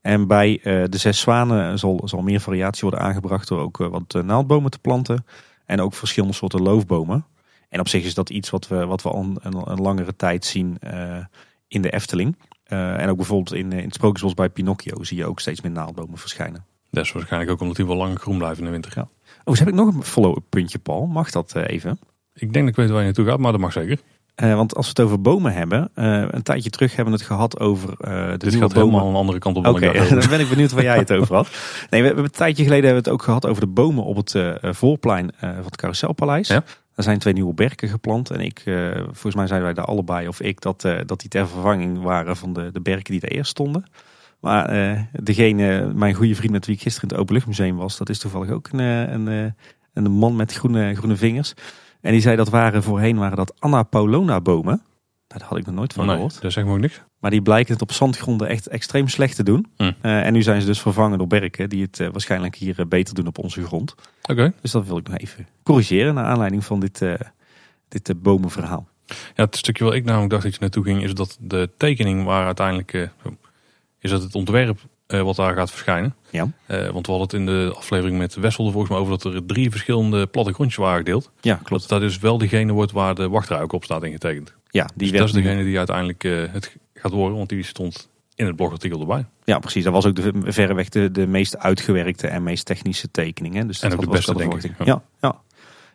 En bij de zes zwanen zal, zal meer variatie worden aangebracht door ook wat naaldbomen te planten. En ook verschillende soorten loofbomen. En op zich is dat iets wat we, wat we al een, een, langere tijd zien in de Efteling. En ook bijvoorbeeld in, in het Sprookjesbos bij Pinocchio zie je ook steeds meer naaldbomen verschijnen. Dat is waarschijnlijk ook omdat die wel lang groen blijven in de winter. Ja. Oh, dus heb ik nog een follow-up puntje, Paul. Mag dat even? Ik denk dat ik weet waar je naartoe gaat, maar dat mag zeker. Eh, want als we het over bomen hebben, eh, een tijdje terug hebben we het gehad over eh, de Dit nieuwe gaat bomen. helemaal een andere kant op Oké, dan ben ik benieuwd waar jij het over had. Nee, we hebben een tijdje geleden hebben we het ook gehad over de bomen op het voorplein van het Carouselpaleis. Ja. Er zijn twee nieuwe berken geplant. En ik, volgens mij zeiden wij daar allebei, of ik, dat, dat die ter vervanging waren van de, de berken die daar eerst stonden. Maar degene, mijn goede vriend met wie ik gisteren in het Openluchtmuseum was, dat is toevallig ook een, een, een man met groene, groene vingers. En die zei dat waren voorheen waren dat Anna Paulona bomen. Nou, daar had ik nog nooit van nee, gehoord. dat zegt me ook niks. Maar die blijken het op zandgronden echt extreem slecht te doen. Hm. Eh, en nu zijn ze dus vervangen door berken die het eh, waarschijnlijk hier eh, beter doen op onze grond. Oké. Dus dat wil ik nog even corrigeren naar aanleiding van dit, dit bomenverhaal. Ja, het stukje waar ik namelijk dacht dat je naartoe ging, is dat de tekening waar uiteindelijk, is dat het ontwerp eh, wat daar gaat verschijnen. Ja. Eh, want we hadden het in de aflevering met Wessel volgens mij over dat er drie verschillende plattegrondjes waren gedeeld. Ja, klopt. dat dus wel degene wordt waar de wachtrij ook op staat ingetekend. Ja, die Dus dat is degene die uiteindelijk eh, het gaat worden, want die stond in het blogartikel erbij. ja, precies. Dat was ook de, verreweg de, de meest uitgewerkte en meest technische tekening. Hè. Dus En dat ook de beste, denk ik. Ja, ja.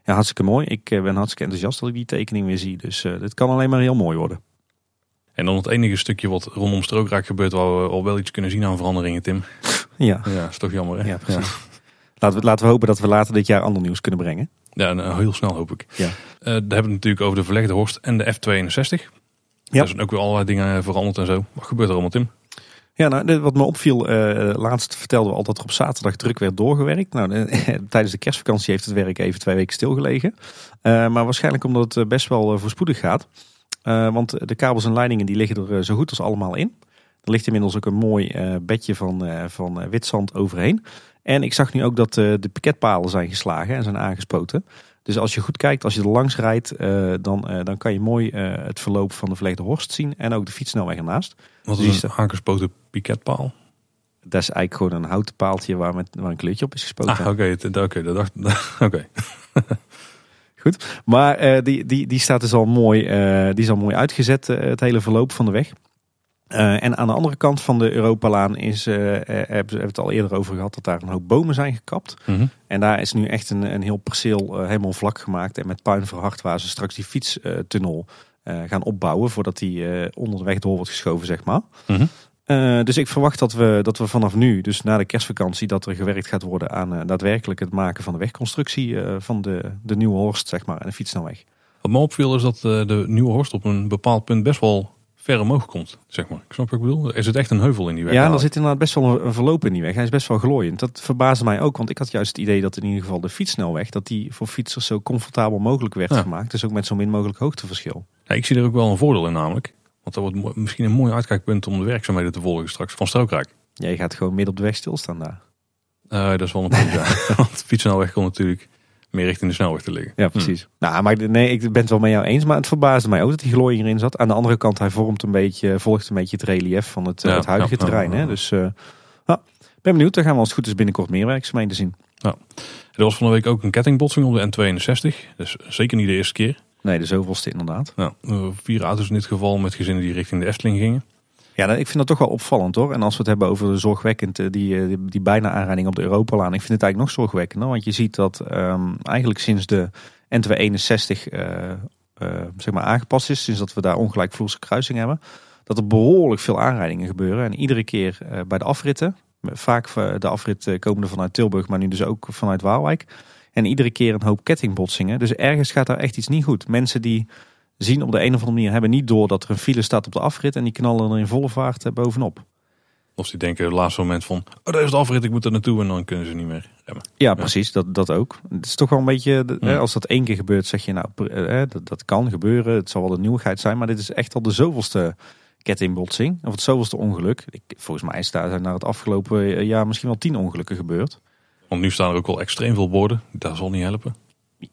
ja, hartstikke mooi. Ik ben hartstikke enthousiast dat ik die tekening weer zie. Dus dit kan alleen maar heel mooi worden. En dan het enige stukje wat rondom Strookraak gebeurt, waar we al wel iets kunnen zien aan veranderingen, Tim. Ja, Ja, is toch jammer hè? ja precies. Laten, we, laten we hopen dat we later dit jaar ander nieuws kunnen brengen. Ja, en, eh, heel snel hoop ik. Ja. Eh, daar hebben we het natuurlijk over de verlegde horst en de F62. Ja. Er zijn ook weer allerlei dingen veranderd en zo. Wat gebeurt er allemaal, Tim? Ja, nou, wat me opviel, eh, laatst vertelden we altijd dat er op zaterdag druk werd doorgewerkt. Nou, de- tijdens de kerstvakantie heeft het werk even twee weken stilgelegen. Eh, maar waarschijnlijk omdat het eh, best wel eh, voorspoedig gaat. Eh, want de kabels en leidingen die liggen er eh, zo goed als allemaal in. Er ligt inmiddels ook een mooi eh, bedje van, eh, van wit zand overheen. En ik zag nu ook dat de piketpalen zijn geslagen en zijn aangespoten. Dus als je goed kijkt, als je er langs rijdt, dan, dan kan je mooi het verloop van de verlegde horst zien. En ook de fietssnelweg ernaast. Wat is is een aangespoten piketpaal? Dat is eigenlijk gewoon een houten paaltje waar, met, waar een kleurtje op is gespoten. Ah, oké. het- Oké, dat dacht Oké. Goed. Maar eh, die, die, die staat dus al mooi, eh, die is al mooi uitgezet, eh, het hele verloop van de weg. En aan de andere kant van de Europalaan is, eh, hebben we het al eerder over gehad, dat daar een hoop bomen zijn gekapt. Mhm. En daar is nu echt een, een heel perceel helemaal vlak gemaakt en met puin verhard waar ze straks die fietstunnel gaan opbouwen voordat die onder de weg door wordt geschoven, zeg maar. Mhm. Eh, dus ik verwacht dat we, dat we vanaf nu, dus na de kerstvakantie, dat er gewerkt gaat worden aan eh, daadwerkelijk het maken van de wegconstructie eh, van de, de nieuwe Horst, zeg maar, en de fietssnelweg. Wat me opviel is dat de nieuwe Horst op een bepaald punt best wel ver omhoog komt. Zeg maar. Ik snap wat ik bedoel. Er zit echt een heuvel in die weg. Ja, er zit inderdaad best wel een, verloop in die weg. Hij is best wel glooiend. Dat verbaasde mij ook, want ik had juist het idee dat in ieder geval de fietssnelweg, dat die voor fietsers zo comfortabel mogelijk werd Ja. gemaakt. Dus ook met zo min mogelijk hoogteverschil. Ja, ik zie er ook wel een voordeel in namelijk. Want dat wordt misschien een mooi uitkijkpunt om de werkzaamheden te volgen straks van Strookrijk. Ja, je gaat gewoon midden op de weg stilstaan daar. Eh, dat is wel een punt, ja. Want de fietssnelweg komt natuurlijk meer richting de snelweg te liggen. Ja, precies. Nou, maar nee, ik ben het wel met jou eens. Maar het verbaasde mij ook dat die glooiing erin zat. Aan de andere kant, hij vormt een beetje, volgt een beetje het relief van het, eh, Ja, het huidige ja, terrein. Hè? Dus ik ben benieuwd. Daar gaan we als het goed is binnenkort meer werkzaamheden zien. Er was van de week ook een kettingbotsing op de N62. Dus zeker niet de eerste keer. Nee, de zoveelste inderdaad. Nou, vier auto's in dit geval met gezinnen die richting de Efteling gingen. Ja, ik vind dat toch wel opvallend hoor. En als we het hebben over de zorgwekkend, eh, die, eh, die, die bijna aanrijding op de Europalaan. Ik vind het eigenlijk nog zorgwekkender. Want je ziet dat ehm, eigenlijk sinds de N261 eh, eh, zeg maar aangepast is. Sinds dat we daar ongelijkvloerse kruising hebben. Dat er behoorlijk veel aanrijdingen gebeuren. En iedere keer bij de afritten. Vaak de afrit komende vanuit Tilburg, maar nu dus ook vanuit Waalwijk. En iedere keer een hoop kettingbotsingen. Dus ergens gaat daar echt iets niet goed. Mensen die zien op de een of andere manier hebben niet door dat er een file staat op de afrit. En die knallen er in volle vaart eh, bovenop. Of die denken op het laatste moment van, oh daar is de afrit, ik moet er naartoe. En dan kunnen ze niet meer remmen. Ja, precies. Dat, dat ook. Het is toch wel een beetje, Ja. hè, als dat één keer gebeurt, zeg je nou, eh, dat, dat kan gebeuren. Het zal wel een nieuwigheid zijn, maar dit is echt al de zoveelste kettingbotsing. Of het zoveelste ongeluk. Ik, volgens mij is daar naar het afgelopen eh, jaar misschien wel tien ongelukken gebeurd. Want nu staan er ook wel extreem veel borden. Dat zal niet helpen.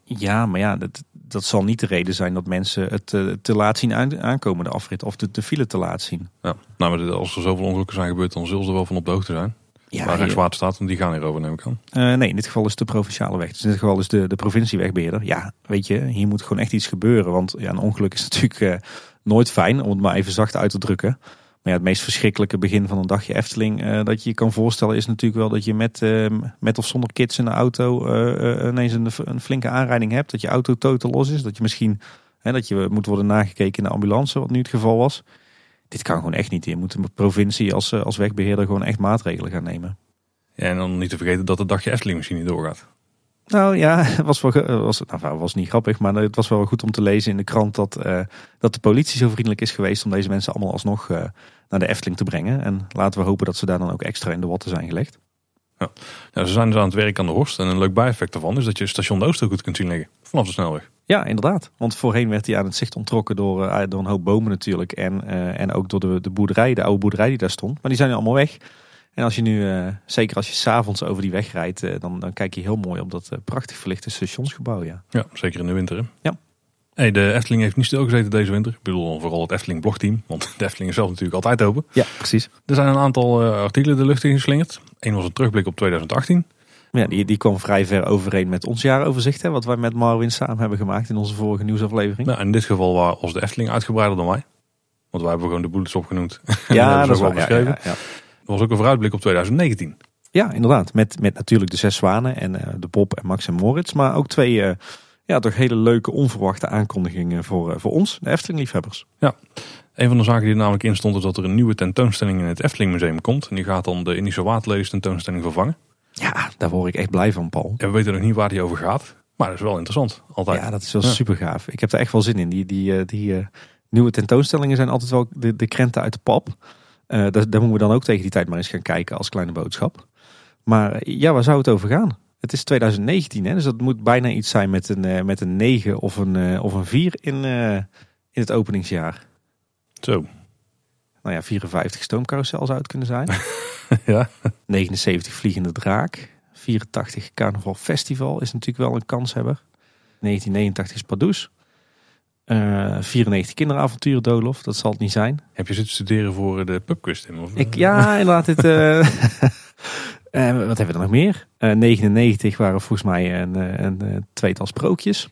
Ja, maar ja, dat, dat zal niet de reden zijn dat mensen het eh, te laat zien aan- aankomen, de afrit. Of de, de file te laat zien. Ja. Nou, maar als er zoveel ongelukken zijn gebeurd, dan zullen ze er wel van op de hoogte zijn. Ja, Waar Rijkswaterstaat, want die gaan hierover neem ik aan. Eh, nee, in dit geval is het de provinciale weg. Dus in dit geval is de, de provinciewegbeheerder. Ja, weet je, hier moet gewoon echt iets gebeuren. Want ja, een ongeluk is natuurlijk eh, nooit fijn, om het maar even zacht uit te drukken. Ja, het meest verschrikkelijke begin van een dagje Efteling eh, dat je je kan voorstellen is natuurlijk wel dat je met, eh, met of zonder kids in de auto eh, ineens een, een flinke aanrijding hebt. Dat je auto totaal los is. Dat je misschien hè, dat je moet worden nagekeken in de ambulance, wat nu het geval was. Dit kan gewoon echt niet. Je moet een provincie als, als wegbeheerder gewoon echt maatregelen gaan nemen. En dan niet te vergeten dat het dagje Efteling misschien niet doorgaat. Nou ja, het was, wel, ge- was, nou, was niet grappig, maar het was wel goed om te lezen in de krant dat, eh, dat de politie zo vriendelijk is geweest om deze mensen allemaal alsnog eh, naar de Efteling te brengen. En laten we hopen dat ze daar dan ook extra in de watten zijn gelegd. Nou, ze zijn dus aan het werk aan de Horst. En een leuk bijeffect daarvan is dat je station de Oost goed kunt zien liggen. Vanaf de snelweg. Ja, inderdaad. Want voorheen werd hij aan het zicht ontrokken door, eh, door een hoop bomen natuurlijk. En, eh, en ook door de, de boerderij, de oude boerderij die daar stond. Maar die zijn nu allemaal weg. En als je nu, eh, zeker als je s'avonds over die weg rijdt, eh, dan, dan kijk je heel mooi op dat eh, prachtig verlichte stationsgebouw. Ja. Ja, zeker in de winter. Hè? Ja. Hey, de Efteling heeft niet stilgezeten deze winter. Ik bedoel vooral het Efteling blogteam. Want de Efteling is zelf natuurlijk altijd open. ja, precies. Er zijn een aantal artikelen de lucht in geslingerd. Eén was een terugblik op 2018. Ja, die, die kwam vrij ver overeen met ons jaaroverzicht. Hè, wat wij met Marwin samen hebben gemaakt in onze vorige nieuwsaflevering. Nou, in dit geval wa- was de Efteling uitgebreider dan wij. Want wij hebben gewoon de bullets opgenoemd. ja, dat is wel. Ja, beschreven. ja, ja. Was ook een vooruitblik op 2019. Ja, inderdaad. Met, met natuurlijk de zes zwanen en eh, de Bob en Max en Moritz. Maar ook twee eh, ja, toch hele leuke onverwachte aankondigingen voor, eh, voor ons, de Efteling-liefhebbers. Een van de zaken die er namelijk in stond is dat er een nieuwe tentoonstelling in het Efteling Museum komt. En die gaat dan de Indische Waterlelies tentoonstelling vervangen. Ja, daar word ik echt blij van, Paul. En we weten nog niet waar die over gaat. Maar dat is wel interessant. Altijd. Ja, dat is wel Ja. super gaaf. Ik heb er echt wel zin in. Die, die, die nieuwe tentoonstellingen zijn altijd wel de, de krenten uit de pap. Eh daar, daar moeten we dan ook tegen die tijd maar eens gaan kijken als kleine boodschap. Maar eh, ja, waar zou het over gaan? Het is 2019, hè? dus dat moet bijna iets zijn met een, eh, met een 9 of een, of een 4 in, in het openingsjaar. Zo. Nou ja, 54 stoomcarousel zou het kunnen zijn. ja. 79 Vliegende Draak. 84 Carnaval Festival is natuurlijk wel een kanshebber. 1989 is Pardoes. Eh 94 Kinderavonturen Dolof, dat zal het niet zijn. Heb je zitten studeren voor de pubquiz, Tim? Of, Ik, ja, inderdaad. Dit, eh, eh, wat hebben we er nog meer? Eh 99 waren volgens mij een, eh, een, eh, tweetal sprookjes.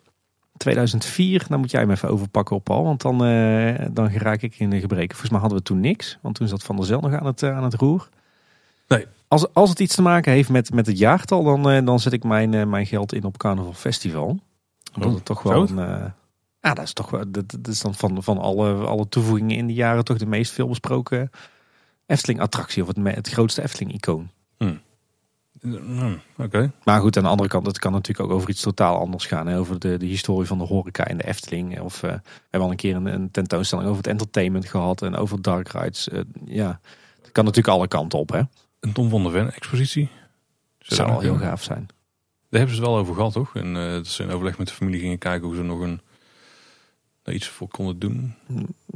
2004, dan moet jij me even overpakken op Paul, want dan, eh, dan geraak ik in de gebreken. Volgens mij hadden we toen niks, want toen zat Van der Zel nog aan het, eh, aan het roer. Nee. Als, als het iets te maken heeft met, met het jaartal, dan, eh, dan zet ik mijn, eh, mijn geld in op Carnaval Festival. Omdat het toch wel een... ja, dat is toch wel. Dat, dat is dan van, van alle, alle toevoegingen in de jaren toch de meest veel besproken Efteling-attractie. Of het, het grootste Efteling-icoon. Hmm, Oké. Maar goed, aan de andere kant, het kan natuurlijk ook over iets totaal anders gaan. Hè? Over de, de historie van de horeca in de Efteling. Of eh, we hebben al een keer een, een tentoonstelling over het entertainment gehad. En over dark rides. Eh, ja, het kan natuurlijk alle kanten op. Hè? Een Tom van der Ven expositie. Dat zou wel heel gaaf zijn. Daar hebben ze het wel over gehad, toch? En eh, dat ze in overleg met de familie gingen kijken hoe ze nog een, daar iets voor konden doen.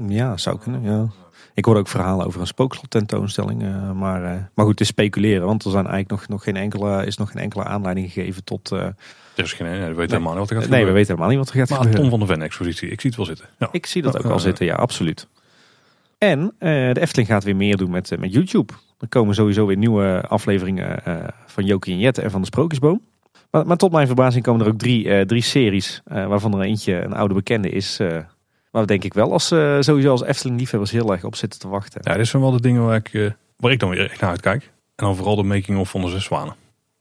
Ja, zou kunnen. Ja. Ik hoorde ook verhalen over een spookslot tentoonstelling. eh, maar, eh, maar goed, het is speculeren. Want er zijn eigenlijk nog, nog geen enkele, is nog geen enkele aanleiding gegeven tot... eh, Er is geen, nee, we weten helemaal niet wat er gaat nee, we weten helemaal niet wat er gaat Maar gebeuren. Tom van der Ven expositie, ik zie het wel zitten. Ja. Ik zie dat ook wel zitten, ja, absoluut. En de Efteling gaat weer meer doen met, met YouTube. Er komen sowieso weer nieuwe afleveringen van Jokie en Jette en van de Sprookjesboom. Maar, maar tot mijn verbazing komen er ook drie, eh, drie series, eh, waarvan er eentje een oude bekende is. eh, waar we denk ik wel als, sowieso als Efteling-liefhebbers heel erg op zitten te wachten. Ja, dit zijn wel de dingen waar ik, waar ik dan weer echt naar uitkijk. En dan vooral de making-of van de Zes Zwanen.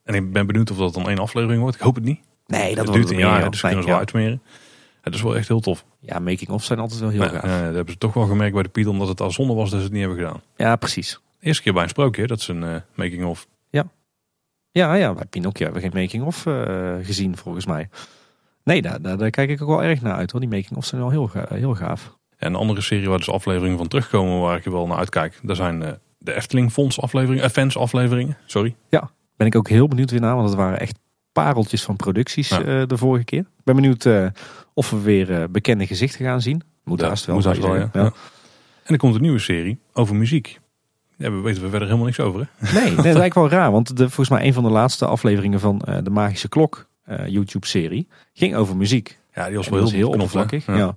En ik ben benieuwd of dat dan één aflevering wordt. Ik hoop het niet. Nee, dat het duurt een jaar, dus kunnen ze wel ja. uitmeren. Het is wel echt heel tof. Ja, making-of zijn altijd wel heel Ja, gaaf. dat hebben ze toch wel gemerkt bij de Piet, omdat het al zonde was dat ze het niet hebben gedaan. Ja, precies. Eerste keer bij een sprookje, dat is een making-of. Ja, ja, bij Pinocchio hebben we geen making-of eh, gezien volgens mij. Nee, daar, daar, daar kijk ik ook wel erg naar uit hoor. Die making-ofs zijn wel heel, heel gaaf. En een andere serie waar dus afleveringen van terugkomen waar ik er wel naar uitkijk. Dat zijn eh, de Efteling Fonds afleveringen, eh, fans afleveringen. Sorry. Ben ik ook heel benieuwd weer naar, want het waren echt pareltjes van producties Ja. de vorige keer. Ik ben benieuwd of we weer bekende gezichten gaan zien. Moet Ja, haast wel. moet haast wel, ja. Ja. En er komt een nieuwe serie over muziek. Ja, weten we verder helemaal niks over. Hè? Nee, nee, dat is eigenlijk wel raar. Want de, volgens mij een van de laatste afleveringen van eh, de Magische Klok eh, YouTube-serie ging over muziek. Ja, die was En wel heel, heel oppervlakkig. Ja. Ja.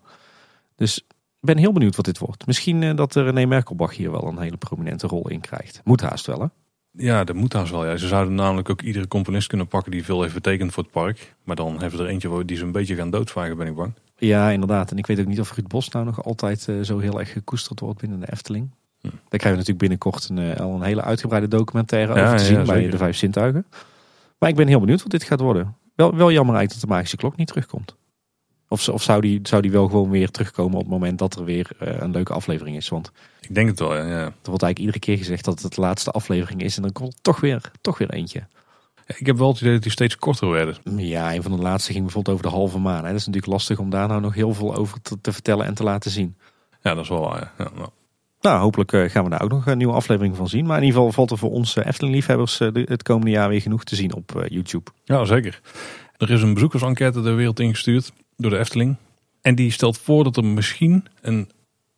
Dus ik ben heel benieuwd wat dit wordt. Misschien eh, dat René Merkelbach hier wel een hele prominente rol in krijgt. Moet haast wel hè? Ja, dat moet haast wel. Ja. Ze zouden namelijk ook iedere componist kunnen pakken die veel heeft betekend voor het park. Maar dan hebben we er eentje die ze een beetje gaan doodsvagen, ben ik bang. Ja, inderdaad. En ik weet ook niet of Ruud Bos nou nog altijd zo heel erg gekoesterd wordt binnen de Efteling. Daar krijgen we natuurlijk binnenkort een, eh, al een hele uitgebreide documentaire Ja, over te ja, zien bij zeker. de Vijf Zintuigen. Maar ik ben heel benieuwd wat dit gaat worden. Wel, wel jammer eigenlijk dat de magische klok niet terugkomt. Of, of zou, die, zou die wel gewoon weer terugkomen op het moment dat er weer eh, een leuke aflevering is? Want Ik denk het wel, ja. ja. er wordt eigenlijk iedere keer gezegd dat het de laatste aflevering is. En dan komt er toch weer, toch weer eentje. Ik heb wel het idee dat die steeds korter werden. Ja, een van de laatste ging bijvoorbeeld over de halve maan. Hè. Dat is natuurlijk lastig om daar nou nog heel veel over te, te vertellen en te laten zien. Ja, dat is wel waar. Ja. Ja, nou. Nou, hopelijk eh, gaan we daar ook nog een nieuwe aflevering van zien. Maar in ieder geval valt er voor ons eh, Efteling-liefhebbers eh, het komende jaar weer genoeg te zien op eh, YouTube. ja, zeker. Er is een bezoekersenquête de wereld ingestuurd door de Efteling. En die stelt voor dat er misschien een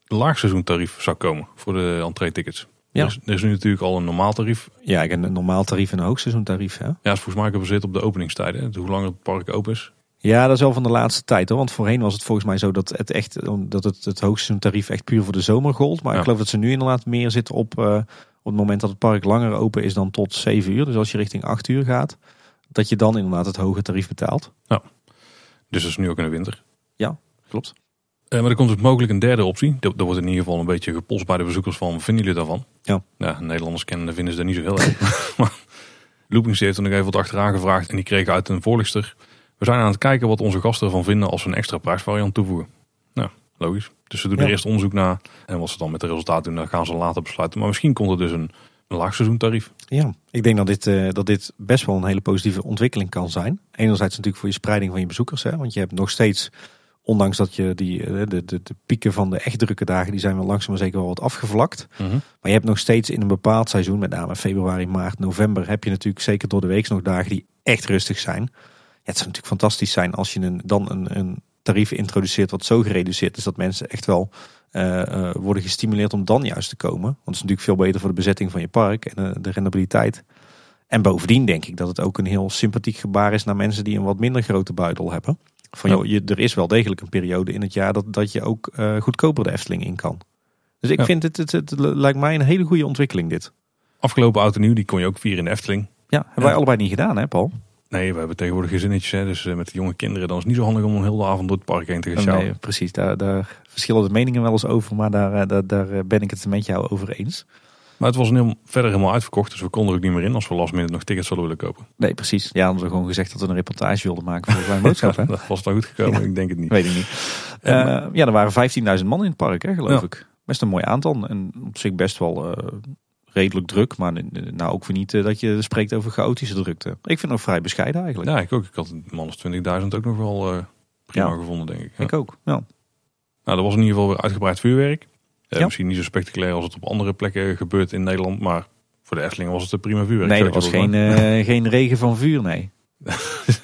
laagseizoentarief zou komen voor de entree-tickets. Ja. Er, is, er is nu natuurlijk al een normaal tarief. Ja, een normaal tarief en een hoogseizoentarief. Hè? Ja, is volgens mij gebaseerd op de openingstijden. Hoe langer het park open is. Ja, dat is wel van de laatste tijd hoor. Want voorheen was het volgens mij zo dat het echt dat het, het hoogseizoentarief echt puur voor de zomer gold. Maar Ja. ik geloof dat ze nu inderdaad meer zitten op, eh, op het moment dat het park langer open is dan tot 7 uur. Dus als je richting 8 uur gaat, dat je dan inderdaad het hoge tarief betaalt. Dus dat is nu ook in de winter. Klopt. Eh, maar er komt dus mogelijk een derde optie. Dat, dat wordt in ieder geval een beetje gepolst bij de bezoekers van, vinden jullie daarvan? Ja. ja Nederlanders kennen vinden ze daar niet zo heel erg. maar Loopings heeft er nog even wat achteraan gevraagd en die kregen uit een voorlichter. We zijn aan het kijken wat onze gasten ervan vinden als we een extra prijsvariant toevoegen. Nou, logisch. Dus ze doen Ja. er eerst onderzoek naar. En wat ze dan met de resultaten doen, dan gaan ze later besluiten. Maar misschien komt er dus een, een laagseizoentarief. Ja, ik denk dat dit, eh, dat dit best wel een hele positieve ontwikkeling kan zijn. Enerzijds natuurlijk voor je spreiding van je bezoekers. Hè, want je hebt nog steeds, ondanks dat je die, eh, de, de, de pieken van de echt drukke dagen, die zijn wel langzaam maar zeker wel wat afgevlakt. Maar je hebt nog steeds in een bepaald seizoen, met name februari, maart, november, heb je natuurlijk zeker door de week nog dagen die echt rustig zijn. Het zou natuurlijk fantastisch zijn als je een, dan een, een tarief introduceert wat zo gereduceerd is dat mensen echt wel eh, eh, worden gestimuleerd om dan juist te komen. Want het is natuurlijk veel beter voor de bezetting van je park en eh, de rendabiliteit. En bovendien denk ik dat het ook een heel sympathiek gebaar is naar mensen die een wat minder grote buidel hebben. Van joh, je, er is wel degelijk een periode in het jaar dat, dat je ook goedkoper de Efteling in kan. Dus ik Ja. vind het, het, het, lijkt mij een hele goede ontwikkeling dit. Afgelopen oud en nieuw, die kon je ook vieren in de Efteling. Ja, hebben Ja. wij allebei niet gedaan hè Paul? Nee, we hebben tegenwoordig gezinnetjes. Hè, dus eh, met jonge kinderen dan is het niet zo handig om een hele avond door het park heen te gaan sjouwen. Nee, precies, daar, daar verschillen de meningen wel eens over, maar daar, eh, daar, daar eh, ben ik het met jou over eens. Maar het was een heel, verder helemaal uitverkocht. Dus we konden er ook niet meer in als we last minute nog tickets zouden willen kopen. Nee, precies. Ja, hadden we gewoon gezegd dat we een reportage wilden maken voor Klein Boodschap. Hè? Dat was nou goed gekomen? Ik denk het niet. Weet ik niet. Ja, er waren 15.000 man in het park, hè, geloof Ja. ik. Best een mooi aantal. En op zich best wel redelijk druk. Maar nou ook weer niet eh, dat je spreekt over chaotische drukte. Ik vind het nog vrij bescheiden eigenlijk. Ja, ik ook. Ik had een man of 20.000 ook nog wel eh, prima Ja. gevonden, denk ik. Ja. Ik ook. Ja. Nou, er was in ieder geval weer uitgebreid vuurwerk. Eh, Ja. Misschien niet zo spectaculair als het op andere plekken gebeurt in Nederland. Maar voor de Efteling was het een prima vuurwerk. Nee, er was geen, geen regen van vuur, nee.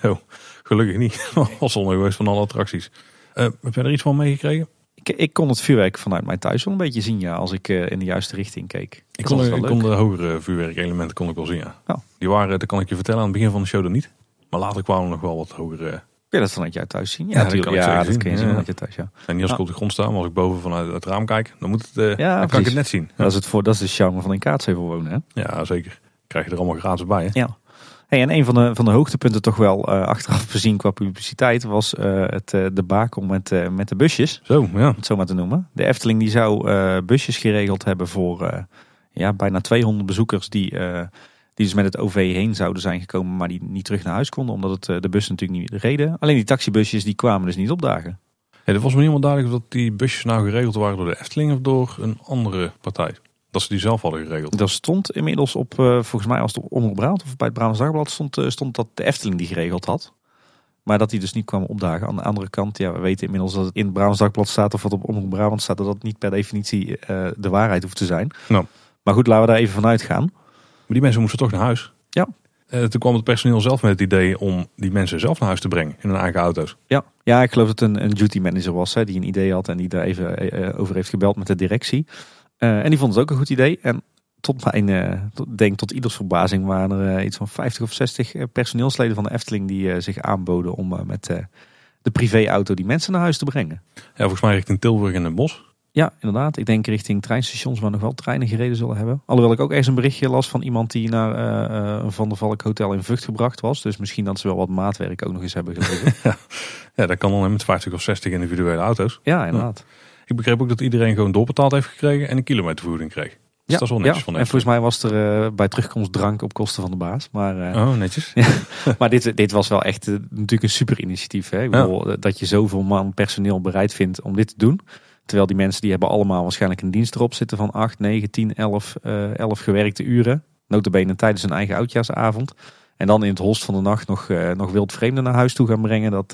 Zo, gelukkig niet. was zonde geweest van alle attracties. Heb jij er iets van meegekregen? Ik, ik kon het vuurwerk vanuit mijn thuis wel een beetje zien, ja, als ik eh, in de juiste richting keek. Ik kon, ik kon de hogere vuurwerkelementen kon ik wel zien, ja. Ja. Die waren, dat kan ik je vertellen, aan het begin van de show er niet. Maar later kwamen er nog wel wat hogere. Kun je dat vanuit jou thuis zien? Ja, dat natuurlijk. kan ja, dat zien. kun je zien Ja. vanuit je thuis, ja. En niet als ik Ja. op de grond sta, maar als ik boven vanuit het raam kijk, dan, moet het, dan kan ik het net zien. Dat is, het voor, dat is de charme van in Kaatsheuvel wonen, hè? Ja, zeker. Krijg je er allemaal gratis bij, hè? Ja. Hey, en een van de, van de hoogtepunten toch wel eh, achteraf bezien qua publiciteit was eh, het uh, debakel met, uh, met de busjes. Zo, ja. Om het zo maar te noemen. De Efteling die zou uh, busjes geregeld hebben voor uh, ja, bijna 200 bezoekers die, uh, die dus met het OV heen zouden zijn gekomen, maar die niet terug naar huis konden, omdat het, uh, de bus natuurlijk niet reden. Alleen die taxibusjes die kwamen dus niet opdagen. Ja, er was me niet helemaal duidelijk of dat die busjes nou geregeld waren door de Efteling of door een andere partij. Dat ze die zelf hadden geregeld. Dat stond inmiddels op, uh, volgens mij was het Omroep Brabant of bij het Brabants Dagblad stond, uh, stond dat de Efteling die geregeld had. Maar dat die dus niet kwam opdagen. Aan de andere kant, ja, we weten inmiddels dat het in het Brabants Dagblad staat of wat op Omroep Brabant staat, dat dat niet per definitie uh, de waarheid hoeft te zijn. Nou. Maar goed, laten we daar even vanuit gaan. Maar die mensen moesten toch naar huis. Ja. Uh, toen kwam het personeel zelf met het idee om die mensen zelf naar huis te brengen in hun eigen auto's. Ja, ja ik geloof dat het een, een duty manager was hè, die een idee had en die daar even uh, over heeft gebeld met de directie. Uh, en die vond het ook een goed idee. En tot mijn, uh, tot, denk tot ieders verbazing waren er uh, iets van 50 of 60 personeelsleden van de Efteling die zich aanboden om met de privéauto die mensen naar huis te brengen. Ja, volgens mij richting Tilburg en Den Bosch. Ja, inderdaad. Ik denk richting treinstations waar nog wel treinen gereden zullen hebben. Alhoewel ik ook eens een berichtje las van iemand die naar uh, Van der Valk hotel in Vught gebracht was. Dus misschien dat ze wel wat maatwerk ook nog eens hebben geleverd. ja. ja, dat kan dan met 50 of 60 individuele auto's. Ja, inderdaad. Ja. Ik begreep ook dat iedereen gewoon doorbetaald heeft gekregen en een kilometervergoeding kreeg. Dus ja, dat is wel netjes ja. van En volgens mij was er uh, bij terugkomst drank op kosten van de baas. Maar, uh, oh, netjes. ja. maar dit, dit was wel echt uh, natuurlijk een super initiatief. Hè? Ik bedoel, dat je zoveel man personeel bereid vindt om dit te doen. Terwijl die mensen die hebben allemaal waarschijnlijk een dienst erop zitten van 8, 9, 10, 11, 11 gewerkte uren. Notabene tijdens hun eigen oudjaarsavond. En dan in het holst van de nacht nog, nog wildvreemden naar huis toe gaan brengen. Dat,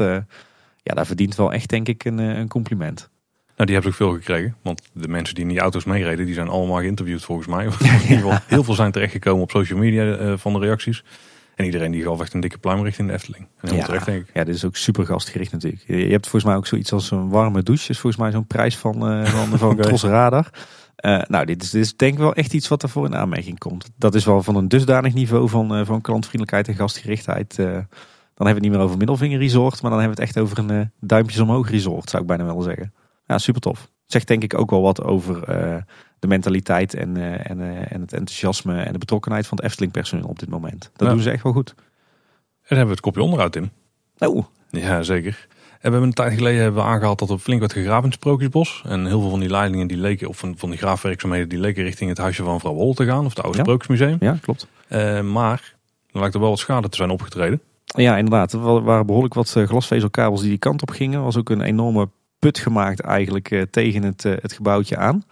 ja, daar verdient wel echt denk ik een, een compliment. Nou, die hebben ook veel gekregen. Want de mensen die in die auto's meereden, die zijn allemaal geïnterviewd volgens mij. in ieder geval, heel veel zijn terechtgekomen op social media uh, van de reacties. En iedereen die gaf echt een dikke pluim richting de Efteling. En ja, terecht, denk ik. ja, dit is ook super gastgericht natuurlijk. Je hebt volgens mij ook zoiets als een warme douche. is volgens mij zo'n prijs van, uh, van, van okay. Radar. Uh, nou, dit is, dit is denk ik wel echt iets wat ervoor in aanmerking komt. Dat is wel van een dusdanig niveau van, uh, van klantvriendelijkheid en gastgerichtheid. Dan hebben we het niet meer over middelvinger resort, maar dan hebben we het echt over een duimpjes omhoog resort, zou ik bijna willen zeggen. Ja, super tof. Zegt denk ik ook wel wat over uh, de mentaliteit en, uh, en, uh, en het enthousiasme en de betrokkenheid van het Efteling personeel op dit moment. Dat ja. doen ze echt wel goed. En dan hebben we het kopje onderuit, Tim. Oh. Ja, zeker. En we hebben een tijd geleden hebben we aangehaald dat er flink werd gegraven in het Sprookjesbos. En heel veel van die leidingen die leken, of van, van die graafwerkzaamheden, die leken richting het huisje van mevrouw Wol te gaan. Of het oude ja. Sprookjesmuseum. Ja, klopt. Maar er lijkt er wel wat schade te zijn opgetreden. Ja, inderdaad. Er waren behoorlijk wat eh, glasvezelkabels die die kant op gingen. Er was ook een enorme put gemaakt eigenlijk uh, tegen het, uh, het gebouwtje aan.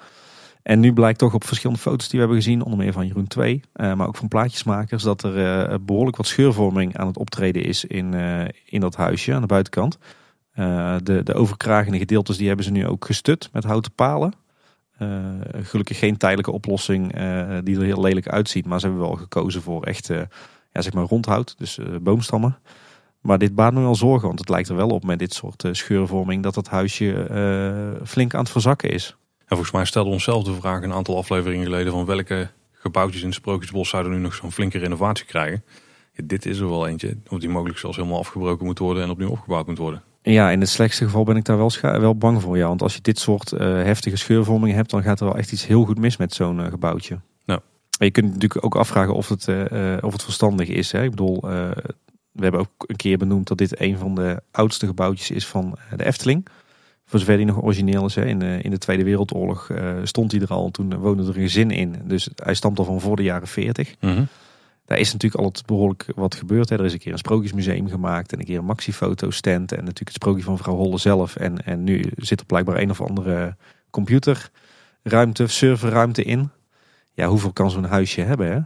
En nu blijkt toch op verschillende foto's die we hebben gezien, onder meer van Jeroen 2, uh, maar ook van plaatjesmakers, dat er behoorlijk wat scheurvorming aan het optreden is in, in dat huisje aan de buitenkant. De, de overkragende gedeeltes die hebben ze nu ook gestut met houten palen. Gelukkig geen tijdelijke oplossing die er heel lelijk uitziet, maar ze hebben wel gekozen voor echt ja, zeg maar rondhout, dus boomstammen. Maar dit baart me wel zorgen, want het lijkt er wel op met dit soort uh, scheurvorming dat het huisje uh, flink aan het verzakken is. volgens mij stelden we onszelf de vraag een aantal afleveringen geleden van welke gebouwtjes in het Sprookjesbos zouden nu nog zo'n flinke renovatie krijgen. Ja, dit is er wel eentje, of die mogelijk zelfs helemaal afgebroken moet worden en opnieuw opgebouwd moet worden. Ja, in het slechtste geval ben ik daar wel, wel bang voor. Ja. Want als je dit soort eh, heftige scheurvormingen hebt, dan gaat er wel echt iets heel goed mis met zo'n eh, gebouwtje. En je kunt natuurlijk ook afvragen of het, eh, eh, of het verstandig is. Hè. Ik bedoel, eh, we hebben ook een keer benoemd dat dit een van de oudste gebouwtjes is van eh, de Efteling. Voor zover die nog origineel is. Hè. In, de, in de Tweede Wereldoorlog eh, stond hij er al. Toen woonde er een gezin in. Dus hij stamt al van voor de jaren 40. Daar is natuurlijk al het behoorlijk wat gebeurd. Hè. Er is een keer een sprookjesmuseum gemaakt en een keer een maxi-fotostand. En natuurlijk het sprookje van vrouw Holle zelf. En, en nu zit er blijkbaar een of andere computerruimte, serverruimte in. Ja, hoeveel kan zo'n huisje hebben? Hè?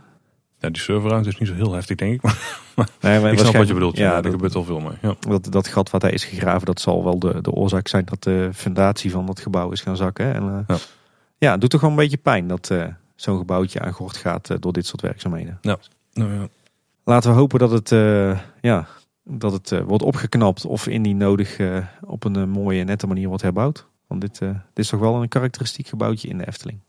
Ja, die serverruimte is niet zo heel heftig, denk ik. Maar Nee, maar ik snap wat je bedoelt. Ja, Ja, daar dat, gebeurt al veel mee. Ja. dat, dat gat wat daar is gegraven, dat zal wel de, de oorzaak zijn dat de fundatie van dat gebouw is gaan zakken. En, eh, Ja. ja. het doet toch wel een beetje pijn dat eh, zo'n gebouwtje aan gort gaat eh, door dit soort werkzaamheden. Nou, ja. Laten we hopen dat het, ja, dat het wordt opgeknapt of indien nodig op een mooie, nette manier wordt herbouwd. Want dit, dit is toch wel een karakteristiek gebouwtje in de Efteling.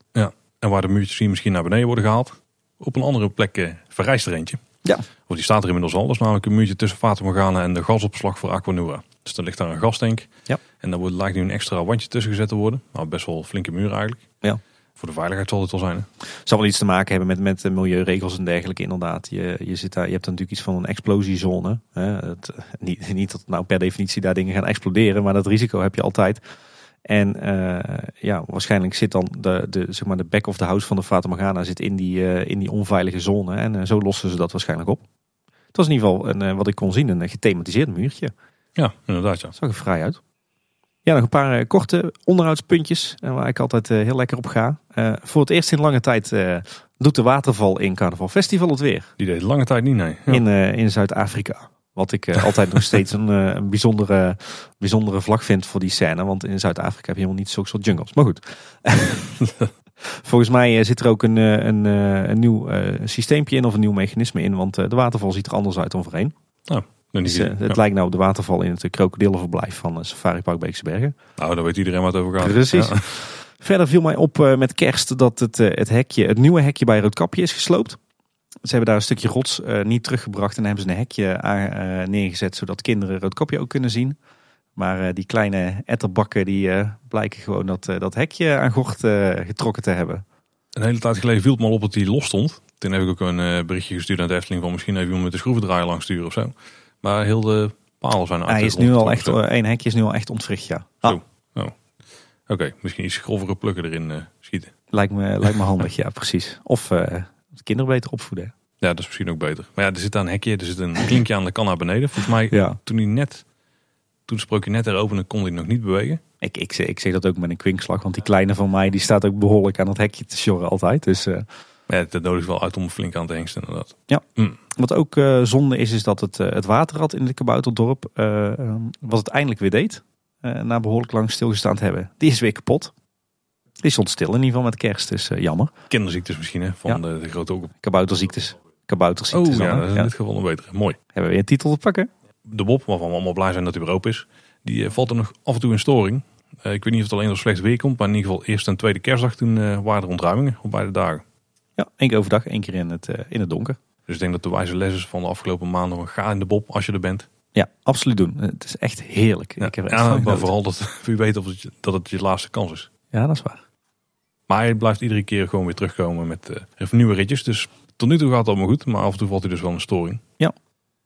En waar de muurtjes misschien naar beneden worden gehaald, op een andere plek eh, verrijst er eentje. Ja. Of die staat er inmiddels al. Dat is namelijk een muurtje tussen Fata Morgana en de gasopslag voor Aquanura. Dus er ligt daar een gastank. Ja. En daar wordt, lijkt nu een extra wandje tussen gezet te worden. Nou, best wel een flinke muur eigenlijk. Ja. Voor de veiligheid zal het wel zijn. Hè? Zal wel iets te maken hebben met, met de milieuregels en dergelijke inderdaad. Je, je, zit daar, je hebt natuurlijk iets van een explosiezone. Hè. Het, niet, niet dat nou per definitie daar dingen gaan exploderen, maar dat risico heb je altijd. En eh, ja, waarschijnlijk zit dan de, de, zeg maar de back of the house van de Fata Morgana zit in die, eh, in die onveilige zone. En eh, zo lossen ze dat waarschijnlijk op. Het was in ieder geval, een, wat ik kon zien, een gethematiseerd muurtje. Ja, inderdaad. Ja. Zag er vrij uit. Ja, nog een paar korte onderhoudspuntjes waar ik altijd heel lekker op ga. Voor het eerst in lange tijd doet de waterval in Carnaval Festival het weer. Die deed lange tijd niet, nee. Ja. In, in Zuid-Afrika. Wat ik eh, altijd nog steeds een, eh, een bijzondere, bijzondere vlag vind voor die scène. Want in Zuid-Afrika heb je helemaal niet zulke soort jungles. Maar goed. Volgens mij eh, zit er ook een, een, een nieuw systeempje in of een nieuw mechanisme in. Want de waterval ziet er anders uit dan voorheen. Niet Dus, het Ja. lijkt nou op de waterval in het krokodillenverblijf van Safari Park Beekse Bergen. Nou, dan weet iedereen wat over gaat. Precies. Ja. Verder viel mij op met kerst dat het, het, hekje, het nieuwe hekje bij Roodkapje is gesloopt. Ze hebben daar een stukje rots eh, niet teruggebracht en hebben ze een hekje aan, eh, neergezet zodat kinderen Roodkapje ook kunnen zien. Maar eh, die kleine etterbakken die blijken gewoon dat, dat hekje aan gort getrokken te hebben. Een hele tijd geleden viel het me al op dat hij los stond. Toen heb ik ook een berichtje gestuurd naar de Efteling van misschien even iemand met de schroevendraaier langs sturen of zo. Maar heel de palen zijn uit Hij is nu al echt, één hekje is nu al echt ontwricht, ja. Zo. Oké, misschien iets grovere plukken erin schieten. Lijkt me, lijkt me handig, ja precies. Of de kinderen beter opvoeden. Ja, dat is misschien ook beter. Maar ja, er zit daar een hekje, er zit een klinkje aan de kan naar beneden. Volgens mij, Ja. toen hij net, toen het sprookje net heropende, kon hij nog niet bewegen. Ik, ik, ik zeg dat ook met een kwinkslag, want die kleine van mij die staat ook behoorlijk aan het hekje te sjorren altijd. Dus... Maar ja, dat nodigt wel uit om flink aan te hengsten inderdaad. Wat ook eh, zonde is, is dat het, eh, het waterrad in het kabouterdorp, eh, wat het eindelijk weer deed, na behoorlijk lang stilgestaan te hebben, die is weer kapot. Die stond stil in ieder geval met kerst, dus eh, jammer. Kinderziektes misschien, hè, van Ja. de, de grote ook. Kabouterziektes. Kabouterziektes Oh ja, dat is in dit geval een betere. Mooi. Hebben we weer een titel te pakken? De Bob, waarvan we allemaal blij zijn dat hij weer open is, die eh, valt er nog af en toe in storing. Eh, ik weet niet of het alleen door slecht weer komt, maar in ieder geval eerste en tweede kerstdag toen waren er ontruimingen op beide dagen. Ja, één keer overdag, één keer in het, in het donker. Dus ik denk dat de wijze les is van de afgelopen maanden, ga in de Bob als je er bent. Ja, absoluut doen. Het is echt heerlijk. Ja, Ik heb er echt ja, maar genoten. vooral dat wie weet of het, dat het je laatste kans is. Ja, dat is waar. Maar hij blijft iedere keer gewoon weer terugkomen met eh, even nieuwe ritjes. Dus tot nu toe gaat het allemaal goed, maar af en toe valt hij dus wel een storing. Ja.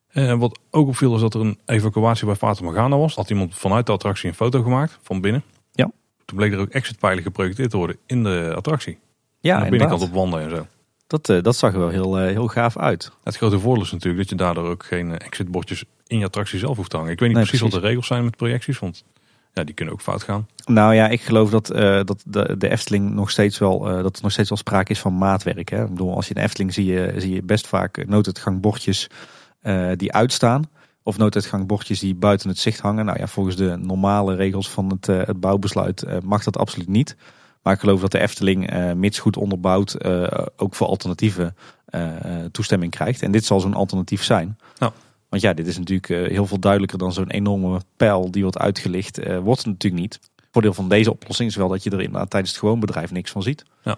En wat ook opviel is dat er een evacuatie bij Fata Morgana was. Had iemand vanuit de attractie een foto gemaakt van binnen. Ja. Toen bleek er ook exitpijlen geprojecteerd te worden in de attractie. Ja, aan de binnenkant op wanden en zo. Dat, eh, dat zag er wel heel, eh, heel gaaf uit. Het grote voordeel is natuurlijk dat je daardoor ook geen eh, exitbordjes in je attractie zelf hoeft te hangen. Ik weet niet Nee, precies, wat precies. de regels zijn met projecties, want ja, die kunnen ook fout gaan. Nou ja, ik geloof dat, eh, dat de, de Efteling nog steeds wel, eh, dat er nog steeds wel sprake is van maatwerk. Hè? Ik bedoel, als je in de Efteling zie je, zie je best vaak nooduitgangbordjes eh, die uitstaan. Of nooduitgangbordjes die buiten het zicht hangen. Nou ja, volgens de normale regels van het, het bouwbesluit mag dat absoluut niet. Maar ik geloof dat de Efteling, mits goed onderbouwd, ook voor alternatieven toestemming krijgt. En dit zal zo'n alternatief zijn. Ja. Want ja, dit is natuurlijk eh, heel veel duidelijker dan zo'n enorme pijl die wordt uitgelicht. eh, wordt het natuurlijk niet. voordeel van deze oplossing is wel dat je er inderdaad tijdens het gewoon bedrijf niks van ziet. Ja,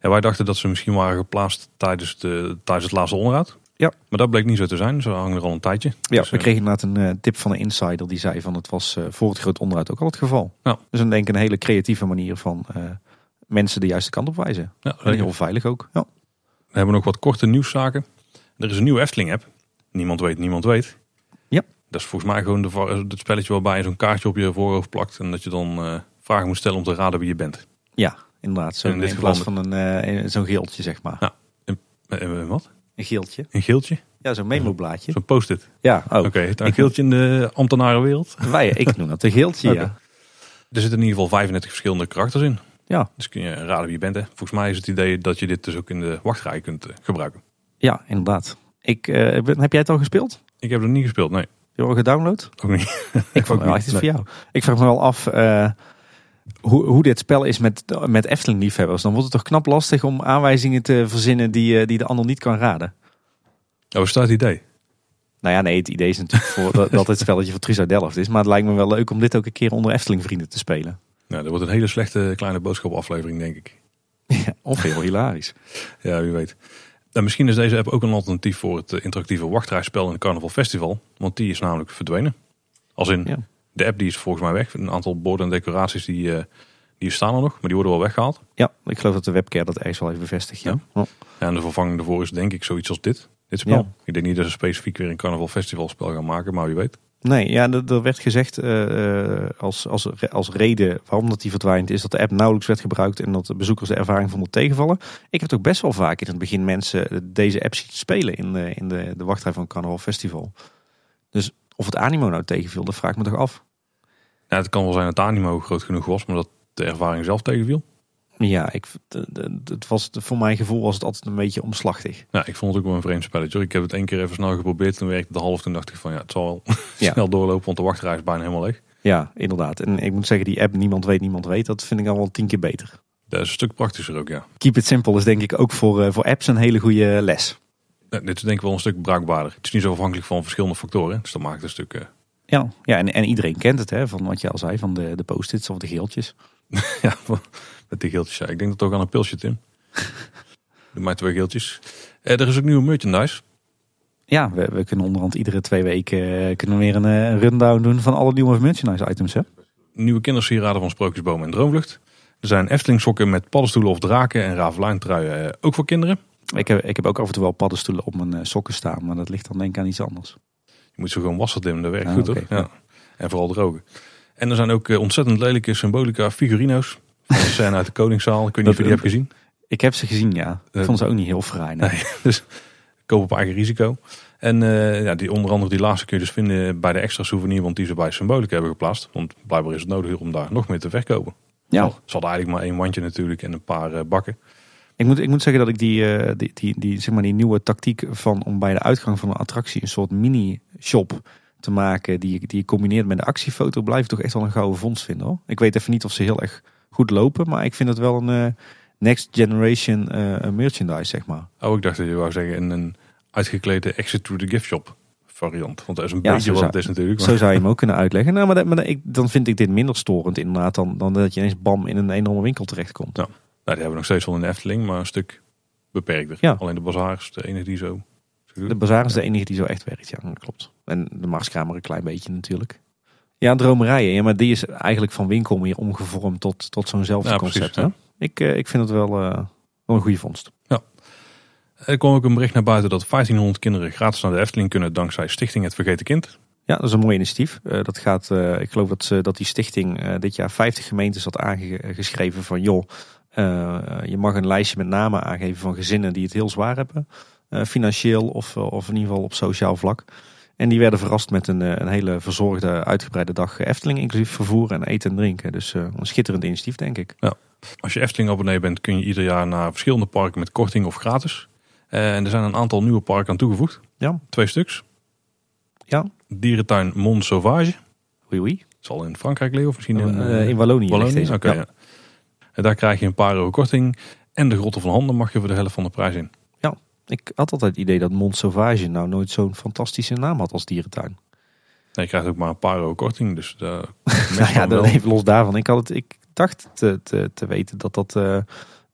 wij dachten dat ze misschien waren geplaatst tijdens, de, tijdens het laatste onderhoud. Ja. Maar dat bleek niet zo te zijn. Ze hangen er al een tijdje. Ja, Dus, we eh, kregen inderdaad een tip van een insider die zei van het was eh, voor het groot onderhoud ook al het geval. Ja. Dus dan denk ik een hele creatieve manier van mensen de juiste kant op wijzen. ja, En heel veilig ook. Ja. We hebben nog wat korte nieuwszaken. Er is een nieuwe Efteling app. Niemand weet, niemand weet. Ja. Dat is volgens mij gewoon de, het spelletje waarbij je zo'n kaartje op je voorhoofd plakt. En dat je dan eh, vragen moet stellen om te raden wie je bent. ja, inderdaad. Zo In in, dit plaats geval van een, eh, zo'n geeltje zeg maar. Ja. Eh, eh, wat? Een geeltje. Een geeltje? Ja, zo'n memo-blaadje. Zo'n post-it. Ja, oh. Oké, het een geeltje in de ambtenarenwereld. Wij, ik noem dat een geeltje, ja. Er zitten in ieder geval 35 verschillende karakters in. Ja, Dus kun je raden wie je bent. Hè. Volgens mij is het idee dat je dit dus ook in de wachtrij kunt gebruiken. ja inderdaad. Ik, eh, heb jij het al gespeeld? Ik heb het niet gespeeld, nee. Heb je al gedownload? Ook niet. Ik vond het wel echt iets voor jou. Ik vraag me wel af eh, hoe, hoe dit spel is met, met Efteling-liefhebbers. Dan wordt het toch knap lastig om aanwijzingen te verzinnen die, eh, die de ander niet kan raden. Oh, staat het idee? Nou ja, nee, het idee is natuurlijk voor, dat, dat het spelletje van Truus uit Delft is. Maar het lijkt me wel leuk om dit ook een keer onder Efteling-vrienden te spelen. Nou, dat wordt een hele slechte kleine boodschap aflevering, denk ik. Ja, of heel hilarisch. Ja, wie weet. En misschien is deze app ook een alternatief voor het eh, interactieve wachtrijspel in het Carnaval Festival. Want die is namelijk verdwenen. Als in, Ja. de app die is volgens mij weg. Een aantal borden en decoraties die, eh, die staan er nog, maar die worden wel weggehaald. Ja, ik geloof dat de webcare dat ergens wel even bevestigt. Ja. Oh. En de vervanging daarvoor is denk ik zoiets als dit. Dit spel. Ja. Ik denk niet dat ze specifiek weer een Carnaval Festival spel gaan maken, maar wie weet. Nee, ja, er er werd gezegd eh, eh, als, als, als reden waarom dat die verdwijnt, is dat de app nauwelijks werd gebruikt en dat de bezoekers de ervaring vonden tegenvallen. Ik heb toch best wel vaak in het begin mensen deze app zien spelen in de, in de, de wachtrij van het Carnaval Festival. Dus of het animo nou tegenviel, dat vraag ik me toch af. Ja, het kan wel zijn dat de animo groot genoeg was, maar dat de ervaring zelf tegenviel. Ja, ik, de- de- het was, voor mijn gevoel was het altijd een beetje omslachtig. Ja, ik vond het ook wel een vreemd spelletje. Ik heb het één keer even snel geprobeerd. Toen werkte het half. Toen dacht ik van ja, het zal wel Ja. snel doorlopen. Want de wachtrij is bijna helemaal leeg. Ja, inderdaad. En ik moet zeggen, die app Niemand Weet, Niemand Weet, dat vind ik al wel tien keer beter. Dat is een stuk praktischer ook, ja. Keep it simple is denk ik ook voor, eh, voor apps een hele goede les. Ja, Dit is denk ik wel een stuk bruikbaarder. Het is niet zo afhankelijk van verschillende factoren. Dus dat maakt het een stuk... eh, Ja, ja en, en iedereen kent het, hè, van wat je al zei, van de, de post-its of de geeltjes. ja, met die geeltjes. Ja. Ik denk dat het ook aan een pilsje, Tim. Doe maar twee geeltjes. Eh, er is ook nieuwe merchandise. Ja, we, we kunnen onderhand iedere twee weken eh, kunnen we weer een eh, rundown doen van alle nieuwe merchandise items. Hè? Nieuwe kindersieraden van Sprookjesboom en Droomvlucht. Er zijn Efteling sokken met paddenstoelen of draken en Ravelijn truien. eh, ook voor kinderen. Ik, heb, ik heb ook af en toe wel paddenstoelen op mijn eh, sokken staan, maar dat ligt dan denk ik aan iets anders. Je moet ze gewoon wassen, Tim. Dat werkt Ah, goed oké, hoor. Ja. En vooral drogen. En er zijn ook eh, ontzettend lelijke symbolica figurino's. De scène uit de Koningszaal. Ik weet niet of je die hebt gezien. Ik heb ze gezien, ja. Ik Eh, vond ze ook niet heel fraai. nee. Nee, dus koop op eigen risico. En eh, ja, die, onder andere die laatste kun je dus vinden bij de extra souvenir, want die ze bij Symbolica hebben geplaatst. Want blijkbaar is het nodig om daar nog meer te verkopen. Ja. Ze hadden eigenlijk maar één wandje natuurlijk en een paar eh, bakken. Ik moet, ik moet zeggen dat ik die, die, die, die, zeg maar die nieuwe tactiek van om bij de uitgang van een attractie een soort mini-shop te maken die, je- die je combineert met de actiefoto, blijf ik toch echt wel een gouden vondst vinden. Hoor. Ik weet even niet of ze heel erg goed lopen, maar ik vind het wel een eh, next generation eh, merchandise, zeg maar. Oh, ik dacht dat je wou zeggen een, een uitgeklede exit to the gift shop variant. Want dat is een Ja, beetje wat zou- het is natuurlijk. Zo zou je hem ook kunnen uitleggen. Nou, maar, dat- maar dat- ik, dan vind ik dit minder storend inderdaad dan, dan dat je ineens bam in een enorme winkel terechtkomt. Ja. Nou, die hebben we nog steeds wel in de Efteling, maar een stuk beperkter. Ja. Alleen de bazaar is de enige die zo... De bazaar is de enige die zo echt werkt, ja, dat klopt. En de Marskamer een klein beetje natuurlijk. Ja, dromerijen, ja, maar die is eigenlijk van winkel meer omgevormd tot, tot zo'nzelfde Ja, concept. precies, hè? Ik, eh, ik vind het wel, eh, wel een goede vondst. Er kwam ook een bericht naar buiten dat 1500 kinderen gratis naar de Efteling kunnen dankzij Stichting Het Vergeten Kind. Ja, dat is een mooi initiatief. Eh, dat gaat, ik geloof dat, ze, dat die stichting dit jaar 50 gemeentes had aangeschreven van joh, je mag een lijstje met namen aangeven van gezinnen die het heel zwaar hebben. financieel of, of in ieder geval op sociaal vlak. En die werden verrast met een, eh, een hele verzorgde, uitgebreide dag Efteling, inclusief vervoer en eten en drinken. Dus eh, een schitterend initiatief, denk ik. Als je Efteling abonnee bent kun je ieder jaar naar verschillende parken met korting of gratis. Eh, en er zijn een aantal nieuwe parken aan toegevoegd. Ja. Twee stuks. Ja. Dierentuin Mont Sauvage. Oei oei. Zal in Frankrijk liggen of misschien in, in Wallonië. Wallonië. Ja. ja. En daar krijg je een paar euro korting. En de Grotten van Handen mag je voor de helft van de prijs in. Ik had altijd het idee dat Mont Sauvage nou nooit zo'n fantastische naam had als dierentuin. je krijgt ook maar een paar euro korting. Dus uh, nou ja, dan even los daarvan. Ik, had het, ik dacht te, te, te weten dat dat uh,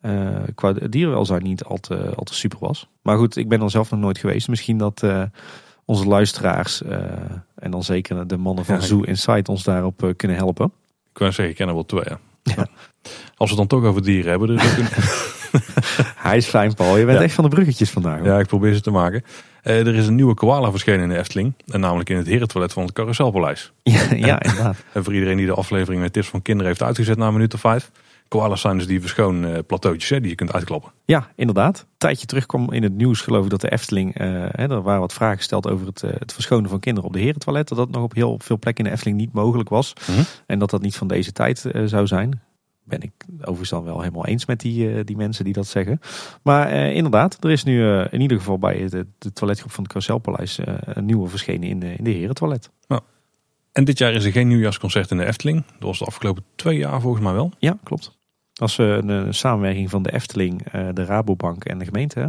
uh, qua dierenwelzijn niet al te, al te super was. Maar goed, ik ben er zelf nog nooit geweest. Misschien dat onze luisteraars en dan zeker de mannen van Zoo Insight ons daarop kunnen helpen. Ik kan zeggen, ik ken er wel twee. Ja. Als we het dan toch over dieren hebben. Dus een... Hij is fijn, Paul. Je bent echt van de bruggetjes vandaag. Ja, ik probeer ze te maken. Uh, er is een nieuwe koala verschenen in de Efteling. En namelijk in het herentoilet van het Carouselpaleis. Ja, ja inderdaad. en voor iedereen die de aflevering met tips van kinderen heeft uitgezet na een minuut of vijf. Koalas zijn dus die verschoon uh, plateautjes hè, die je kunt uitklappen. Ja, inderdaad. Een tijdje terug kwam in het nieuws geloof ik dat de Efteling... Uh, hè, er waren wat vragen gesteld over het, het verschonen van kinderen op de herentoilet. Dat dat nog op heel veel plekken in de Efteling niet mogelijk was. Mhm. En dat dat niet van deze tijd zou zijn ben ik overigens dan wel helemaal eens met die, uh, die mensen die dat zeggen. Maar uh, inderdaad, er is nu uh, in ieder geval bij de, de toiletgroep van het Carouselpaleis een nieuwe verschenen in de, in de herentoilet. Nou. En dit jaar is er geen nieuwjaarsconcert in de Efteling. Dat was de afgelopen twee jaar volgens mij wel. Ja, klopt. Dat is een, samenwerking van de Efteling, de Rabobank en de gemeente. Hè?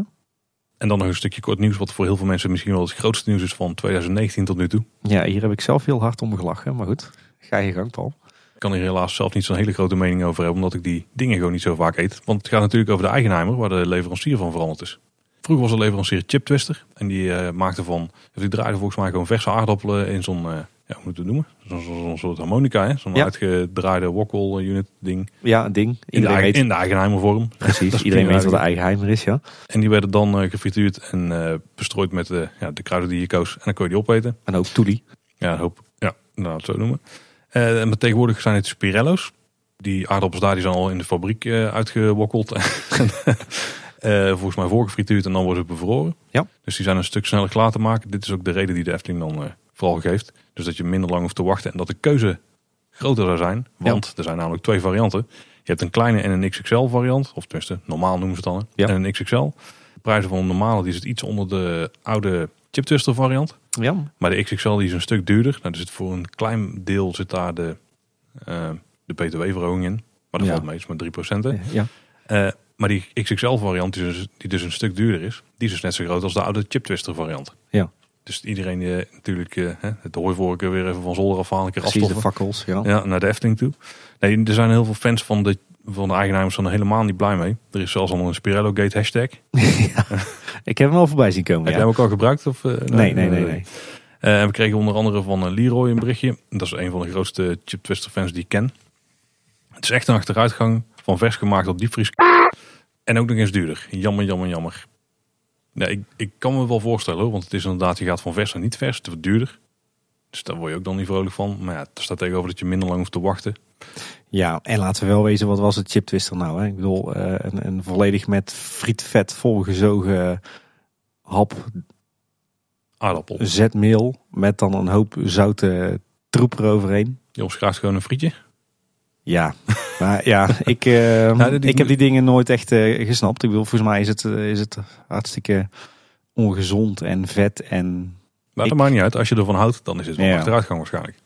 En dan nog een stukje kort nieuws, wat voor heel veel mensen misschien wel het grootste nieuws is van 2019 tot nu toe. Ja, hier heb ik zelf heel hard om gelachen, maar goed. Ga je gang, Paul kan hier helaas zelf niet zo'n hele grote mening over hebben, omdat ik die dingen gewoon niet zo vaak eet. Want het gaat natuurlijk over de eigenheimer, waar de leverancier van veranderd is. Vroeger was de leverancier Chip Twister. En die uh, maakte van, die draaide volgens mij gewoon verse aardappelen in zo'n, uh, ja, hoe moet het noemen? Zo'n zo, soort harmonica, zo'n ja. uitgedraaide wokkel unit ding. Ja, een ding. In de, in de eigenheimer vorm. Precies, iedereen weet wat de eigenheimer is, ja. En die werden dan uh, gefrituurd en bestrooid met ja, de kruiden die je koos. En dan kon je die opeten. En ook toelie. Ja, een hoop, ja, nou, het zo noemen. Uh, maar tegenwoordig zijn het Spirello's. Die aardappels daar die zijn al in de fabriek uh, uitgewokkeld. uh, volgens mij voorgefrituurd en dan worden ze bevroren. Ja. Dus die zijn een stuk sneller klaar te maken. Dit is ook de reden die de Efteling dan vooral geeft. Dus dat je minder lang hoeft te wachten en dat de keuze groter zou zijn. Want er zijn namelijk twee varianten. Je hebt een kleine en een XXL variant. Of tenminste, normaal noemen ze het dan. Ja. En een XXL. De prijzen van een normale die zit iets onder de oude chip twister variant. Ja. Maar de XXL die is een stuk duurder. Nou, er zit voor een klein deel zit daar de, uh, de btw-verhoging in. Maar dat valt meestal met 3%. Ja. Uh, maar die XXL variant, die dus, die dus een stuk duurder is, die is dus net zo groot als de oude chip twister variant. Ja. Dus iedereen die uh, natuurlijk uh, het hooivorken weer even van zolder afhalen. Precies, de fakkels. Ja. ja, naar de Efteling toe. Nee, er zijn heel veel fans van de, van de eigenaars van er helemaal niet blij mee. Er is zelfs al een Spirello Gate hashtag. ja. Ik heb hem al voorbij zien komen. Heb jij hem ook al gebruikt? Of, uh, nee, nee, nee. nee. Uh, we kregen onder andere van Leroy een berichtje. Dat is een van de grootste Chip Twister fans die ik ken. Het is echt een achteruitgang van vers gemaakt op diepvries. En ook nog eens duurder. Jammer, jammer, jammer. Ik, ik kan me wel voorstellen hoor, want het is inderdaad, je gaat van vers naar niet vers, het wordt duurder. Dus daar word je ook dan niet vrolijk van. Maar ja, er staat tegenover dat je minder lang hoeft te wachten. Ja, en laten we wel wezen, wat was het chip twister nou? Hè? Ik bedoel, uh, een, een, volledig met frietvet volgezogen hap aardappel. Zetmeel met dan een hoop zoute troep eroverheen. Je omschrijft gewoon een frietje? Ja, maar ja, ik, uh, nou, ik heb die dingen nooit echt uh, gesnapt. Ik bedoel, volgens mij is het, is het hartstikke ongezond en vet en... Maar dat maakt niet uit. Als je ervan houdt, dan is het wel ja. achteruitgang waarschijnlijk.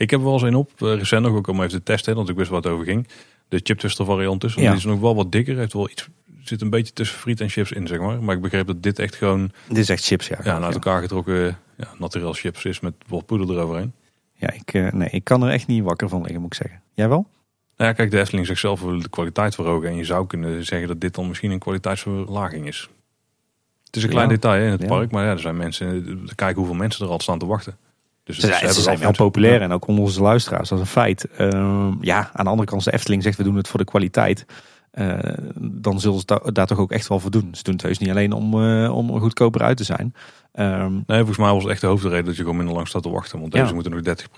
Ik heb er wel eens een op, recent nog ook om even te testen, want ik wist wat over ging. De chip twister variant dus. Ja. Die is nog wel wat dikker, heeft wel iets zit een beetje tussen friet en chips in, zeg maar. Maar ik begreep dat dit echt gewoon... Dit is echt chips, ja. Ja, uit elkaar getrokken ja, naturel chips is met wat poeder eroverheen. Ja, ik, uh, nee, ik kan er echt niet wakker van liggen, moet ik zeggen. Jij wel? Nou ja, kijk, de Efteling zichzelf wil de kwaliteit verhogen. En je zou kunnen zeggen dat dit dan misschien een kwaliteitsverlaging is. Het is een klein detail in het park, maar ja, er zijn mensen... Kijken hoeveel mensen er al staan te wachten. Dus ze, zijn, ze zijn wel populair en ook onder onze luisteraars, dat is een feit. Uh, ja, aan de andere kant, de Efteling zegt we doen het voor de kwaliteit. Uh, dan zullen ze daar toch ook echt wel voor doen. Ze doen het heus niet alleen om, uh, om goedkoper uit te zijn. Um, nee, volgens mij was het echt de hoofdreden dat je gewoon minder lang staat te wachten. Want deze ja. moeten nog 30,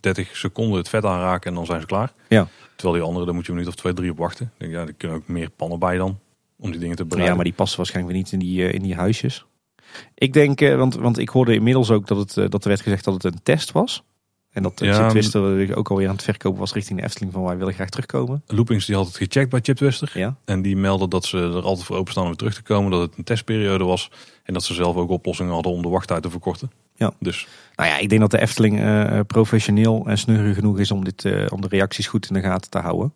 30 seconden het vet aanraken en dan zijn ze klaar. Ja. Terwijl die andere, daar moet je een minuut of twee, drie op wachten. Ik denk, ja, er kunnen ook meer pannen bij dan. Om die dingen te bereiden. Ja, maar die passen waarschijnlijk weer niet in die, uh, in die huisjes. Ik denk, want, want ik hoorde inmiddels ook dat, het, dat er werd gezegd dat het een test was. En dat ja, Chip Twister ook alweer aan het verkopen was richting de Efteling van wij willen graag terugkomen. Loopings die had het gecheckt bij Chip Twister. Ja. En die melden dat ze er altijd voor openstaan om weer terug te komen. Dat het een testperiode was. En dat ze zelf ook oplossingen hadden om de wachttijd te verkorten. Ja. Dus. Nou ja, ik denk dat de Efteling uh, professioneel en sneurig genoeg is om, dit, uh, om de reacties goed in de gaten te houden.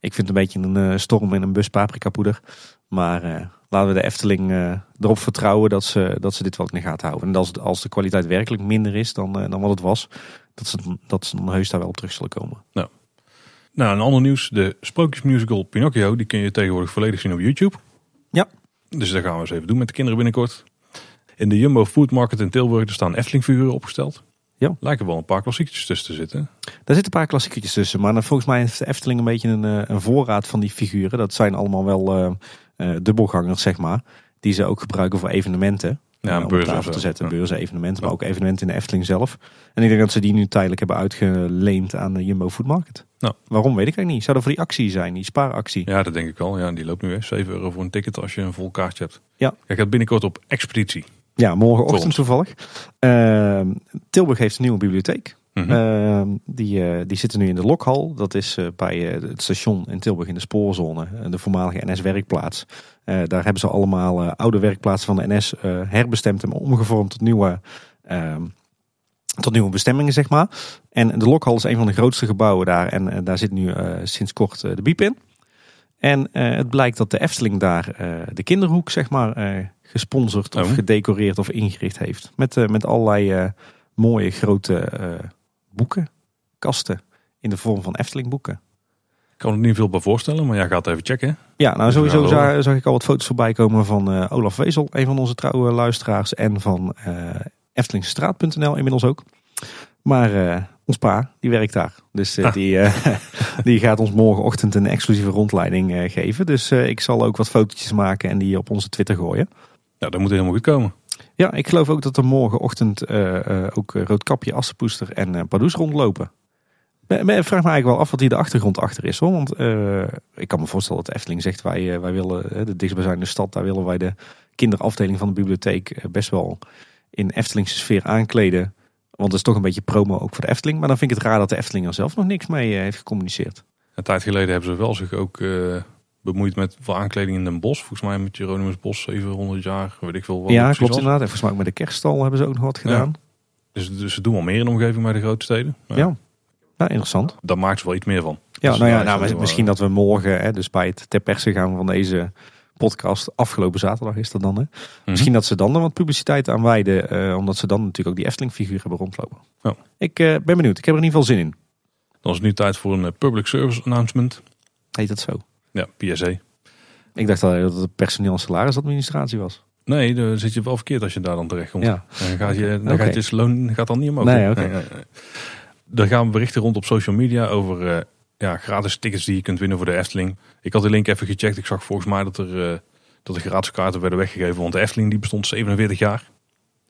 Ik vind het een beetje een uh, storm in een bus paprika poeder. Maar eh, laten we de Efteling eh, erop vertrouwen dat ze, dat ze dit wel in de gaten houden. En als, als de kwaliteit werkelijk minder is dan, eh, dan wat het was, dat ze, dat ze dan heus daar wel op terug zullen komen. Nou, een ander nieuws. De sprookjesmusical Pinocchio, die kun je tegenwoordig volledig zien op YouTube. Ja. Dus dat gaan we eens even doen met de kinderen binnenkort. In de Jumbo Food Market in Tilburg er staan Efteling figuren opgesteld. Ja. Lijken wel een paar klassiekjes tussen te zitten. Daar zitten een paar klassieketjes tussen. Maar volgens mij heeft de Efteling een beetje een, een voorraad van die figuren. Dat zijn allemaal wel dubbelgangers, zeg maar. Die ze ook gebruiken voor evenementen. Ja, Eh, een om beurs op en tafel te zetten. Ja. Beurzen, evenementen. Maar ook evenementen in de Efteling zelf. En ik denk dat ze die nu tijdelijk hebben uitgeleend aan de Jumbo Food Market. Nou. Waarom weet ik eigenlijk niet. Zou dat voor die actie zijn, die spaaractie? Ja, dat denk ik wel. Ja, die loopt nu weer 7 euro voor een ticket als je een vol kaartje hebt. Ja. Jij gaat binnenkort op expeditie. Ja, morgenochtend toevallig. Ehm, Tilburg heeft een nieuwe bibliotheek. Mhm. Ehm, die, eh, die zitten nu in de Lokhal. Dat is eh, bij eh, het station in Tilburg in de spoorzone. de voormalige NS-werkplaats. Daar hebben ze allemaal oude werkplaatsen van de NS herbestemd en omgevormd tot nieuwe, ehm, tot nieuwe bestemmingen, zeg maar. En de Lokhal is een van de grootste gebouwen daar. En daar zit nu sinds kort de biep in. En het blijkt dat de Efteling daar de kinderhoek, zeg maar, gesponsord of Oh. gedecoreerd of ingericht heeft. Met, met allerlei mooie grote eh, boeken, kasten in de vorm van Efteling boeken. Ik kan er niet veel bij voorstellen, maar jij gaat even checken. Ja, nou Dus sowieso zag, zag ik al wat foto's voorbij komen van eh, Olaf Wezel, een van onze trouwe luisteraars. En van eh Eftelingstraat.nl inmiddels ook. Maar eh, ons pa, die werkt daar. Dus Ah. die, die gaat ons morgenochtend een exclusieve rondleiding geven. Dus ik zal ook wat fotootjes maken en die op onze Twitter gooien. Ja, dat moet helemaal goed komen. Ja, ik geloof ook dat er morgenochtend eh, eh, ook Roodkapje, Assepoester en eh Pardoes rondlopen. Ik vraag me eigenlijk wel af wat hier de achtergrond achter is. Hoor. Want ik kan me voorstellen dat Efteling zegt... wij, wij willen de dichtstbijzijnde stad... daar willen wij de kinderafdeling van de bibliotheek... best wel in Eftelingse sfeer aankleden. Want dat is toch een beetje promo ook voor de Efteling. Maar dan vind ik het raar dat de Efteling er zelf nog niks mee heeft gecommuniceerd. Een tijd geleden hebben ze wel zich ook bemoeid met aankleding in Den Bosch. Volgens mij met Jeronimus Bos, 700 jaar, weet ik veel wat. ja, klopt inderdaad. En volgens mij met de kerststal hebben ze ook nog wat gedaan. Dus, dus ze doen wel meer in de omgeving bij de grote steden. Ja, ja. interessant. Daar maakt ze wel iets meer van. Ja, Dus nou ja, nou, misschien dat we morgen, hè, dus bij het ter perse gaan van deze podcast, afgelopen zaterdag is dat dan. Hè? Mhm. Misschien dat ze dan er wat publiciteit aan wijden, eh, omdat ze dan natuurlijk ook die Efteling-figuur hebben rondlopen. Ja. Ik eh, ben benieuwd, ik heb er in ieder geval zin in. Dan is het nu tijd voor een eh, public service announcement. Heet dat zo? Ja, PSA. Ik dacht al dat het personeel en salarisadministratie was. Nee, dan zit je wel verkeerd als je daar dan terecht komt. Ja. Dan gaat je, dan gaat je loon gaat dan niet omhoog. Nee. Er gaan berichten rond op social media over eh, ja, gratis tickets die je kunt winnen voor de Efteling. Ik had de link even gecheckt. Ik zag volgens mij dat er, eh, dat er gratis kaarten werden weggegeven. Want de Efteling die bestond 47 jaar.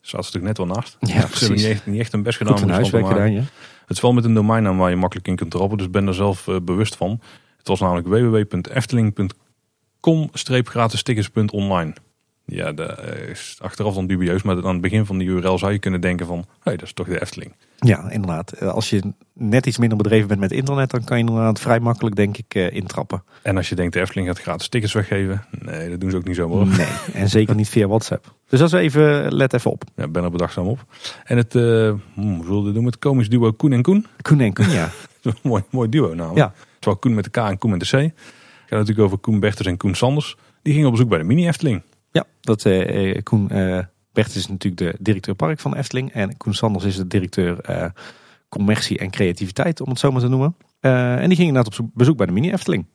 Staat ze natuurlijk net wel naast. Ja, Ze hebben niet echt, niet echt een best gedaan. Er ja. Het is wel met een domeinnaam waar je makkelijk in kunt trappen. Dus ben daar zelf eh, bewust van. Het was namelijk www.efteling.com-gratis tickets.online. Ja, dat is achteraf dan dubieus. Maar aan het begin van die URL zou je kunnen denken van... Hé, hey, dat is toch de Efteling. Ja, inderdaad. Eh, Als je net iets minder bedreven bent met internet, dan kan je inderdaad vrij makkelijk, denk ik, eh, intrappen. En als je denkt de Efteling gaat gratis tickets weggeven. Nee, dat doen ze ook niet zomaar. hoor. Nee, en zeker niet via WhatsApp. Dus dat is even, let even op. Ja, ik ben er bedachtzaam op. En het, eh hmm, hoe zullen we doen? Het komisch duo Koen en Koen. Koen en Koen, ja. mooi, mooi duo namelijk. Ja. Terwijl Koen met de K en Koen met de C. Het gaat natuurlijk over Koen Bertens en Koen Sanders. Die gingen op bezoek bij de mini Efteling. Ja, dat eh, eh, Koen eh is natuurlijk de directeur park van Efteling. En Koen Sanders is de directeur eh, commercie en creativiteit, om het zo maar te noemen. En die gingen inderdaad op bezoek bij de mini Efteling.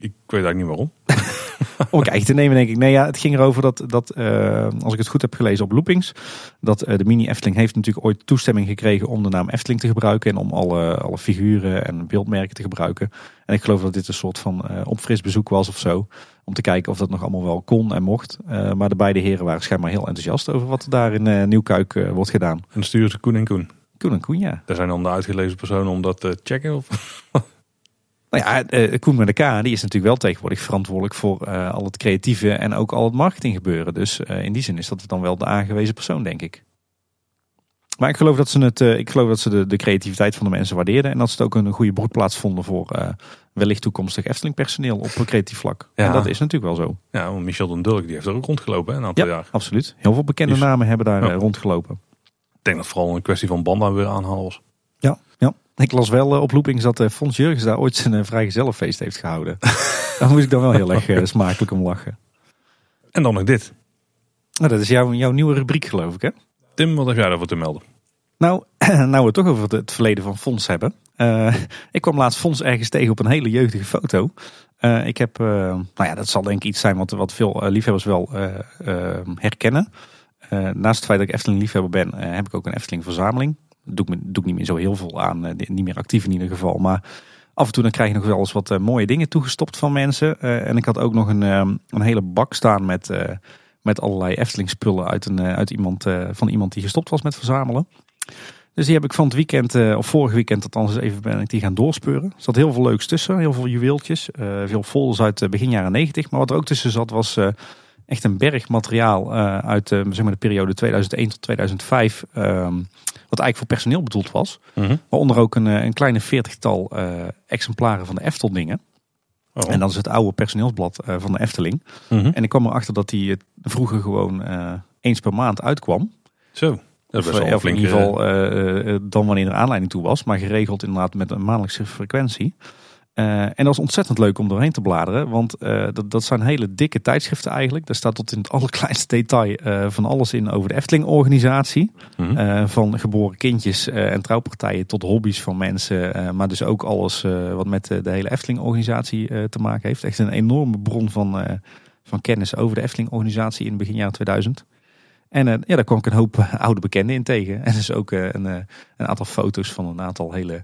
Ik, weet eigenlijk niet waarom. Om kijkje te nemen, denk ik. Nee, ja, het ging erover dat, dat eh, als ik het goed heb gelezen op Loopings, dat eh, de mini Efteling heeft natuurlijk ooit toestemming gekregen om de naam Efteling te gebruiken en om alle, alle figuren en beeldmerken te gebruiken. En ik geloof dat dit een soort van eh opfris bezoek was of zo, om te kijken of dat nog allemaal wel kon en mocht. Maar de beide heren waren schijnbaar heel enthousiast over wat er daar in Nieuwkuik wordt gedaan. En ze Koen en Koen. Koen en Koen, ja. Daar zijn dan de uitgelezen personen om dat te checken. Of... Nou ja, eh, Koen met de K, die is natuurlijk wel tegenwoordig verantwoordelijk voor eh, al het creatieve en ook al het marketinggebeuren. Dus eh, in die zin is dat dan wel de aangewezen persoon, denk ik. Maar ik geloof dat ze, het, eh, ik geloof dat ze de, de creativiteit van de mensen waardeerden. En dat ze het ook een goede broedplaats vonden voor eh, wellicht toekomstig Efteling personeel op een creatief vlak. Ja. En dat is natuurlijk wel zo. Ja, want Michel den Dulk die heeft er ook rondgelopen hè, een aantal Ja, jaar. absoluut. Heel veel bekende Dus- namen hebben daar Ja. eh, rondgelopen. Ik denk dat vooral een kwestie van banden weer aanhalen was. Ja, ja. Ik las wel uh, op loopings dat uh, Fons Jurgens daar ooit zijn uh, vrijgezellenfeest heeft gehouden. daar moest ik dan wel heel erg smakelijk om lachen. En dan nog dit. Nou, dat is jouw, jouw nieuwe rubriek geloof ik hè? Tim, wat heb jij daarvoor te melden? Nou, nou we het toch over het verleden van Fons hebben. ik kwam laatst Fons ergens tegen op een hele jeugdige foto. ik heb, nou ja, dat zal denk ik iets zijn wat, wat veel liefhebbers wel herkennen. naast het feit dat ik Efteling liefhebber ben, heb ik ook een Efteling verzameling doe ik, niet meer zo heel veel aan. Eh, niet meer actief in ieder geval. Maar af en toe dan krijg je nog wel eens wat eh, mooie dingen toegestopt van mensen. Eh, en ik had ook nog een, een hele bak staan met, met allerlei Efteling spullen uit, een, uit iemand, van iemand die gestopt was met verzamelen. Dus die heb ik van het weekend, of vorig weekend althans even ben ik die gaan doorspeuren. Er zat heel veel leuks tussen, heel veel juweeltjes. veel folders uit begin jaren 90. Maar wat er ook tussen zat was echt een berg materiaal uit zeg maar de periode 2001 tot 2005. Wat eigenlijk voor personeel bedoeld was. Mm Waaronder ook een, eh, een kleine veertigtal uh, exemplaren van de Efteldingen. Oh. En dat is het oude personeelsblad uh, van de Efteling. Mhm. En ik kwam erachter dat die vroeger gewoon eens per maand uitkwam. Zo. Dat is best of, in ieder geval dan wanneer er aanleiding toe was. Maar geregeld inderdaad met een maandelijkse frequentie. Uh, en dat is ontzettend leuk om doorheen te bladeren. Want uh, dat, dat zijn hele dikke tijdschriften eigenlijk. Daar staat tot in het allerkleinste detail uh, van alles in over de Efteling-organisatie. Mm van geboren kindjes en trouwpartijen tot hobby's van mensen. maar dus ook alles wat met de hele Efteling-organisatie te maken heeft. Echt een enorme bron van, van kennis over de Efteling-organisatie in begin jaren 2000. En ja, daar kwam ik een hoop oude bekenden in tegen. En dus ook een, een aantal foto's van een aantal hele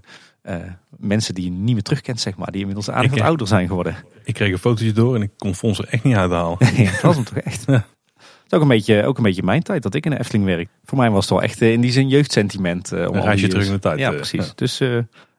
mensen die je niet meer terugkent, zeg maar. Die inmiddels aardig wat ouder zijn geworden. Ik kreeg een fotootje door en ik kon Fons er echt niet uithalen. ja, dat was hem toch echt. Het is ook een, beetje, ook een beetje mijn tijd dat ik in de Efteling werk. Voor mij was het wel echt uh, in die zin jeugdsentiment. Uh, een reisje terug in de tijd. Ja, precies. Dus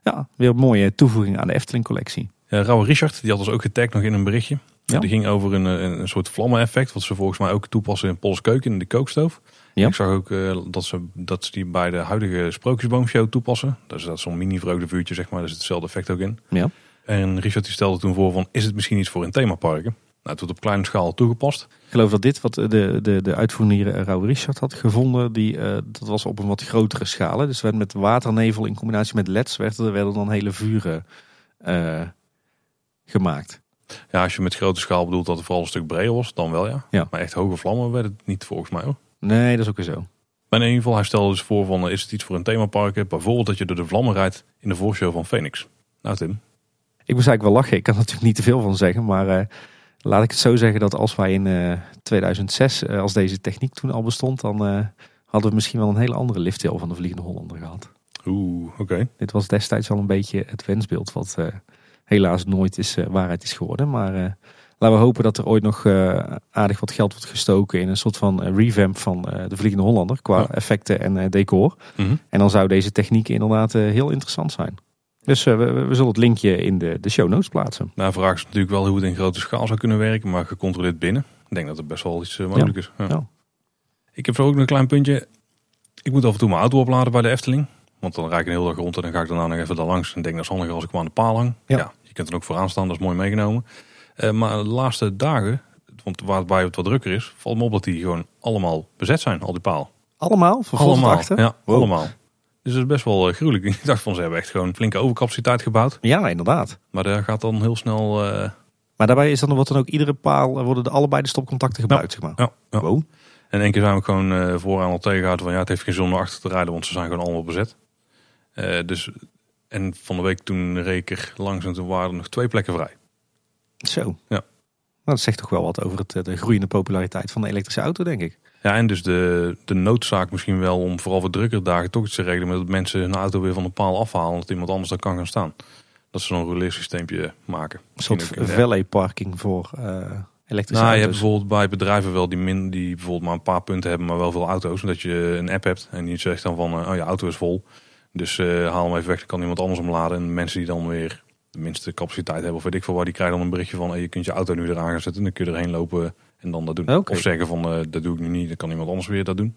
ja, weer een mooie toevoeging aan de Efteling collectie. Ja, Rauwe Richard, die had ons ook getagd nog in een berichtje. Ja. Die ging over een, een soort vlammen-effect, wat ze volgens mij ook toepassen in Pols Keuken, in de kookstoof. Ja. Ik zag ook uh, dat, ze, dat ze die bij de huidige Sprookjesboomshow toepassen. Dus dat is zo'n mini vreugdevuurtje, zeg maar. Daar zit hetzelfde effect ook in. Ja. En Richard die stelde toen voor van, is het misschien iets voor in themaparken? Nou, het wordt op kleine schaal toegepast. Ik geloof dat dit wat de, de, de uitvoerende Rauwe Richard had gevonden, die, uh, dat was op een wat grotere schaal. Dus werd met waternevel in combinatie met leds werden, werden dan hele vuren uh, gemaakt. Ja, als je met grote schaal bedoelt dat het vooral een stuk breder was, dan wel ja. ja. Maar echt hoge vlammen werd het niet volgens mij hoor. Nee, dat is ook weer zo. Maar in ieder geval, hij stelde dus voor van, is het iets voor een themapark? Bijvoorbeeld dat je door de vlammen rijdt in de voorshow van Phoenix. Nou Tim. Ik moest eigenlijk wel lachen. Ik kan er natuurlijk niet te veel van zeggen. Maar uh, laat ik het zo zeggen dat als wij in uh, 2006, uh, als deze techniek toen al bestond, dan hadden we misschien wel een hele andere liftail van de Vliegende Hollander gehad. Oeh, oké. Okay. Dit was destijds al een beetje het wensbeeld wat helaas nooit is, waarheid is geworden. Maar laten we hopen dat er ooit nog uh, aardig wat geld wordt gestoken in een soort van uh, revamp van uh, de Vliegende Hollander qua ja. effecten en decor. Mm -hmm. En dan zou deze techniek inderdaad heel interessant zijn. Dus we, we, zullen het linkje in de, de show notes plaatsen. Nou, vraag is natuurlijk wel hoe het in grote schaal zou kunnen werken, maar gecontroleerd binnen. Ik denk dat het best wel iets mogelijk ja. is. Ja. Ja. Ik heb er ook nog een klein puntje. Ik moet af en toe mijn auto opladen bij de Efteling. Want dan rijd ik een hele dag rond en dan ga ik daarna nog even daar langs. En denk dat is handiger als ik hem aan de paal hang. Ja. je kunt er ook vooraan staan, dat is mooi meegenomen. Uh, maar de laatste dagen, want waarbij het wat drukker is, valt me op dat die gewoon allemaal bezet zijn, al die paal. Allemaal? Van allemaal, achter? ja, wow. allemaal. Dus het is best wel uh, gruwelijk. Ik dacht van, ze hebben echt gewoon flinke overcapaciteit gebouwd. Ja, inderdaad. Maar daar gaat dan heel snel... Uh... Maar daarbij is dan, wordt dan ook iedere paal, worden de allebei de stopcontacten gebruikt, ja, zeg maar. Ja, ja. Wow. En één keer zijn we gewoon uh, vooraan al tegengehouden van, ja, het heeft geen zin om naar achter te rijden, want ze zijn gewoon allemaal bezet. Uh, dus, en van de week toen reed ik er langs en toen waren er nog twee plekken vrij. Zo. Ja. Nou, dat zegt toch wel wat over het, de groeiende populariteit van de elektrische auto, denk ik. Ja, en dus de, de noodzaak misschien wel om vooral voor drukkere dagen toch iets te regelen. Met dat mensen hun auto weer van de paal afhalen. Dat iemand anders dan kan gaan staan. Dat ze zo'n rouleersysteempje maken. Een soort valet parking voor uh, elektrische nou, auto's. je hebt bijvoorbeeld bij bedrijven wel die, min, die bijvoorbeeld maar een paar punten hebben. Maar wel veel auto's. Dat je een app hebt. En die zegt dan van, uh, oh je auto is vol. Dus uh, haal hem even weg. Dan kan iemand anders hem laden. En mensen die dan weer de minste capaciteit hebben of weet ik veel waar, die krijgen dan een berichtje van hey, je kunt je auto nu eraan gaan zetten en dan kun je erheen lopen en dan dat doen. Okay. Of zeggen van uh, dat doe ik nu niet, dan kan iemand anders weer dat doen.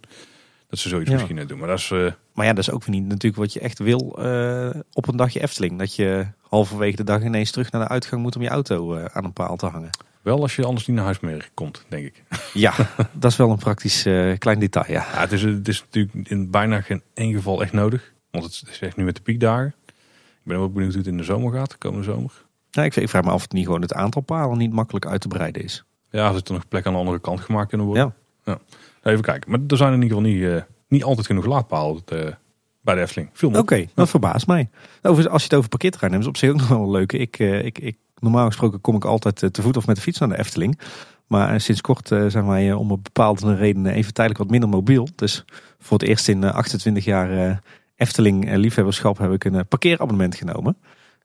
Dat ze zoiets ja. misschien net doen. Maar, dat is, uh... maar ja, dat is ook niet natuurlijk wat je echt wil uh, op een dagje Efteling. Dat je halverwege de dag ineens terug naar de uitgang moet om je auto aan een paal te hangen. Wel als je anders niet naar huis meer komt, denk ik. Ja, dat is wel een praktisch klein detail, ja. ja het, is, het is natuurlijk in bijna geen één geval echt nodig. Want het is echt nu met de piekdagen. Ik ben ook benieuwd hoe het in de zomer gaat, de komende zomer. Ja, ik, ik vraag me af of het niet gewoon het aantal palen niet makkelijk uit te breiden is. Ja, als er nog plek aan de andere kant gemaakt kunnen worden. Ja. Even kijken. Maar er zijn in ieder geval niet, eh, niet altijd genoeg laadpalen eh, bij de Efteling. Veel Oké, dat verbaast mij. Over, als je het over parkeerterrein hebt, is op zich ook nog wel een leuke. Ik, eh, ik, ik, normaal gesproken kom ik altijd te voet of met de fiets naar de Efteling. Maar sinds kort zijn wij om een bepaalde reden even tijdelijk wat minder mobiel. Dus voor het eerst in eh, 28 jaar eh, Efteling eh, liefhebberschap heb ik een eh, parkeerabonnement genomen.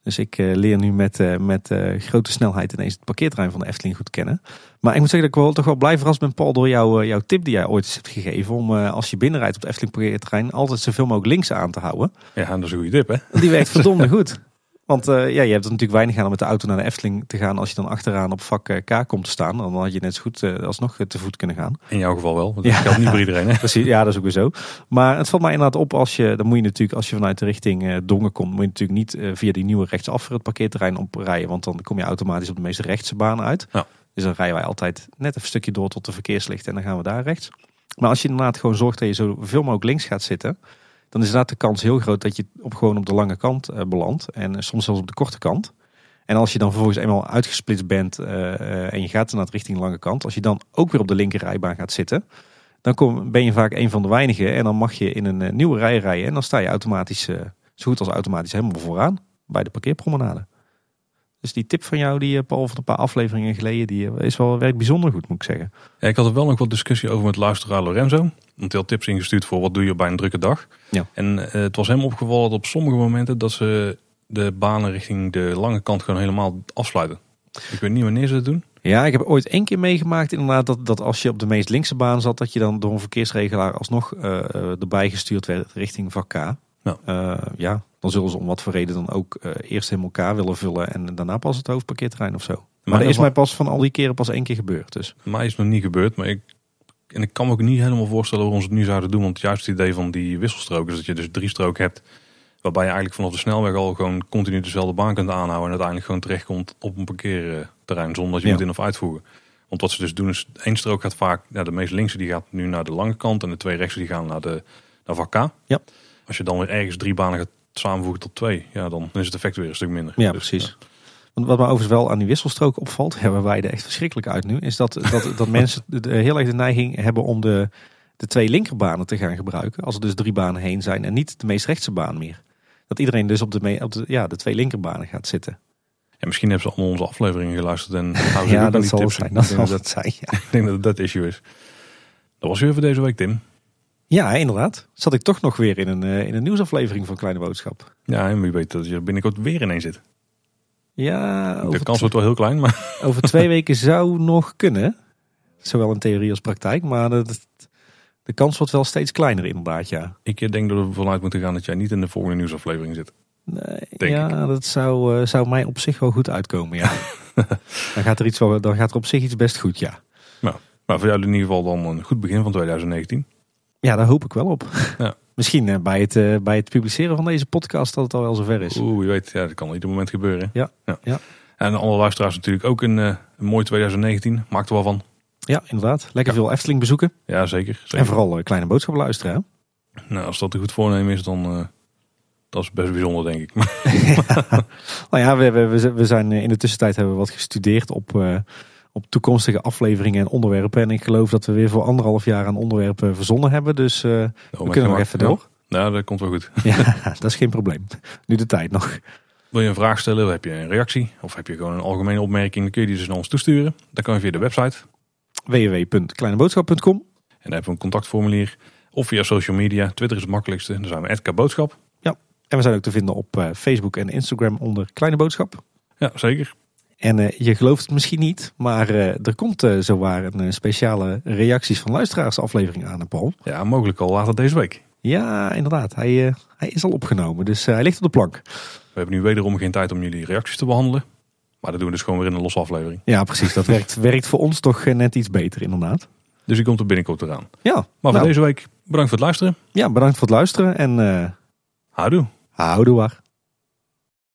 Dus ik eh, leer nu met, met grote snelheid ineens het parkeerterrein van de Efteling goed kennen. Maar ik moet zeggen dat ik wel, toch wel blij verrast ben, Paul, door jouw, eh, jouw tip die jij ooit eens hebt gegeven. Om als je binnenrijdt op het Efteling parkeerterrein altijd zoveel mogelijk links aan te houden. Ja, dat is een goede tip, hè? Die werkt verdomde goed. Want eh, ja, je hebt er natuurlijk weinig aan om met de auto naar de Efteling te gaan als je dan achteraan op vak eh, K komt te staan. Dan had je net zo goed eh, alsnog te voet kunnen gaan. In jouw geval wel. Want Ja. dat geldt niet voor iedereen, hè? Precies, ja, dat is ook weer zo. Maar het valt mij inderdaad op als je, dan moet je natuurlijk, als je vanuit de richting eh, Dongen komt, moet je natuurlijk niet via die nieuwe rechtsaf voor het parkeerterrein oprijden. Want dan kom je automatisch op de meest rechtse baan uit. Ja. Dus dan rijden wij altijd net even een stukje door tot de verkeerslichten en dan gaan we daar rechts. Maar als je inderdaad gewoon zorgt dat je zoveel mogelijk links gaat zitten, dan is inderdaad de kans heel groot dat je op, gewoon op de lange kant eh, belandt. En eh, soms zelfs op de korte kant. En als je dan vervolgens eenmaal uitgesplitst bent eh, en je gaat naar richting de lange kant, als je dan ook weer op de linker rijbaan gaat zitten, dan ben je vaak een van de weinigen en dan mag je in een nieuwe rij rijden. En dan sta je automatisch, zo goed als automatisch, helemaal vooraan bij de parkeerpromenade. Dus die tip van jou, die eh, Paul van een paar afleveringen geleden, die eh, is wel werkt bijzonder goed, moet ik zeggen. Ja, ik had er wel nog wat discussie over met luisteraar Lorenzo. Want hij had tips ingestuurd voor wat doe je bij een drukke dag. Ja. En eh, het was hem opgevallen dat op sommige momenten dat ze de banen richting de lange kant gewoon helemaal afsluiten. Ik weet niet wanneer ze het doen. Ja, ik heb ooit één keer meegemaakt inderdaad dat, dat als je op de meest linkse baan zat, dat je dan door een verkeersregelaar alsnog erbij gestuurd werd richting vak K. Ja. Eh, ja, dan zullen ze om wat voor reden dan ook eh, eerst helemaal K willen vullen en daarna pas het hoofdparkeerterrein of zo. Maar, Maar dat is mij pas van al die keren pas één keer gebeurd. Dus. Mij is het nog niet gebeurd, maar ik, en ik kan me ook niet helemaal voorstellen waarom ze het nu zouden doen. Want juist het idee van die wisselstrook is dat je dus drie stroken hebt. Waarbij je eigenlijk vanaf de snelweg al gewoon continu dezelfde baan kunt aanhouden. En uiteindelijk gewoon terechtkomt op een parkeerterrein zonder dat je Ja. moet in- of uitvoegen. Want wat ze dus doen is, één strook gaat vaak, ja, de meest linkse die gaat nu naar de lange kant. En de twee rechtse die gaan naar, de, naar vak K. Ja. Als je dan weer ergens drie banen gaat samenvoegen tot twee. Ja, dan is het effect weer een stuk minder. Ja, Dus, precies. Want wat me overigens wel aan die wisselstrook opvalt, ja, we wijden echt verschrikkelijk uit nu, is dat, dat, dat mensen de- heel erg de neiging hebben om de, de twee linkerbanen te gaan gebruiken. Als er dus drie banen heen zijn en niet de meest rechtse baan meer. Dat iedereen dus op de, me- op de, ja, de twee linkerbanen gaat zitten. En misschien hebben ze allemaal onze afleveringen geluisterd en houden ze Ja, ook aan dat die zal tips. zijn. Dat zal dat- het zijn, ja. Ik denk dat het dat issue is. Dat was weer voor deze week, Tim. Ja, inderdaad. Zat ik toch nog weer in een, eh, in een nieuwsaflevering van Kleine Boodschap. Ja, en wie weet dat je binnenkort weer ineens zit. Ja, De kans wordt wel heel klein, maar over twee weken zou nog kunnen. Zowel in theorie als praktijk. Maar de, de kans wordt wel steeds kleiner inderdaad, ja. ik denk dat we vanuit moeten gaan dat jij niet in de volgende nieuwsaflevering zit. Nee, Denk ja, dat zou, eh, zou mij op zich wel goed uitkomen, ja. dan, gaat er iets wel, dan gaat er op zich iets best goed, ja. Maar voor jou in ieder geval dan een goed begin van 2019. Ja, daar hoop ik wel op. Ja. Misschien eh, bij, het, eh, bij het publiceren van deze podcast dat het al wel zover is. Oeh, wie weet, ja, dat kan ieder moment gebeuren. Ja, ja. En alle luisteraars natuurlijk ook een, eh, een mooi 2019. Maak er wel van. Ja, inderdaad. Lekker veel Efteling bezoeken. Ja, zeker. zeker. En vooral kleine boodschap luisteren. Hè? Nou, als dat een goed voornemen is, dan uh, dat is best bijzonder, denk ik. Maar, Nou ja, we, we, we zijn in de tussentijd hebben we wat gestudeerd op, uh, op toekomstige afleveringen en onderwerpen. En ik geloof dat we weer voor anderhalf jaar aan onderwerpen verzonnen hebben. Dus uh, oh, we kunnen nog even door. Ja, dat komt wel goed. Ja, dat is geen probleem. Nu de tijd nog. Wil je een vraag stellen, heb je een reactie, of heb je gewoon een algemene opmerking, dan kun je die dus naar ons toesturen. Dat kan je via de website www.kleineboodschap.com En dan hebben we een contactformulier. Of via social media. Twitter is het makkelijkste. Dan zijn we Boodschap. Ja, en we zijn ook te vinden op uh, Facebook en Instagram onder Kleine Boodschap. Ja, zeker. En uh, je gelooft het misschien niet, maar uh, er komt uh, zowaar een speciale reacties van luisteraars aflevering aan, Paul. Ja, mogelijk al later deze week. Ja, inderdaad. Hij, hij is al opgenomen, dus hij ligt op de plank. We hebben nu wederom geen tijd om jullie reacties te behandelen. Maar dat doen we dus gewoon weer in een losse aflevering. Ja, precies. Dat werkt, werkt voor ons toch net iets beter, inderdaad. Dus die komt er binnenkort eraan. Ja. Maar voor nou, deze week bedankt voor het luisteren. Ja, bedankt voor het luisteren en... Uh, houdoe. Houdoe waar.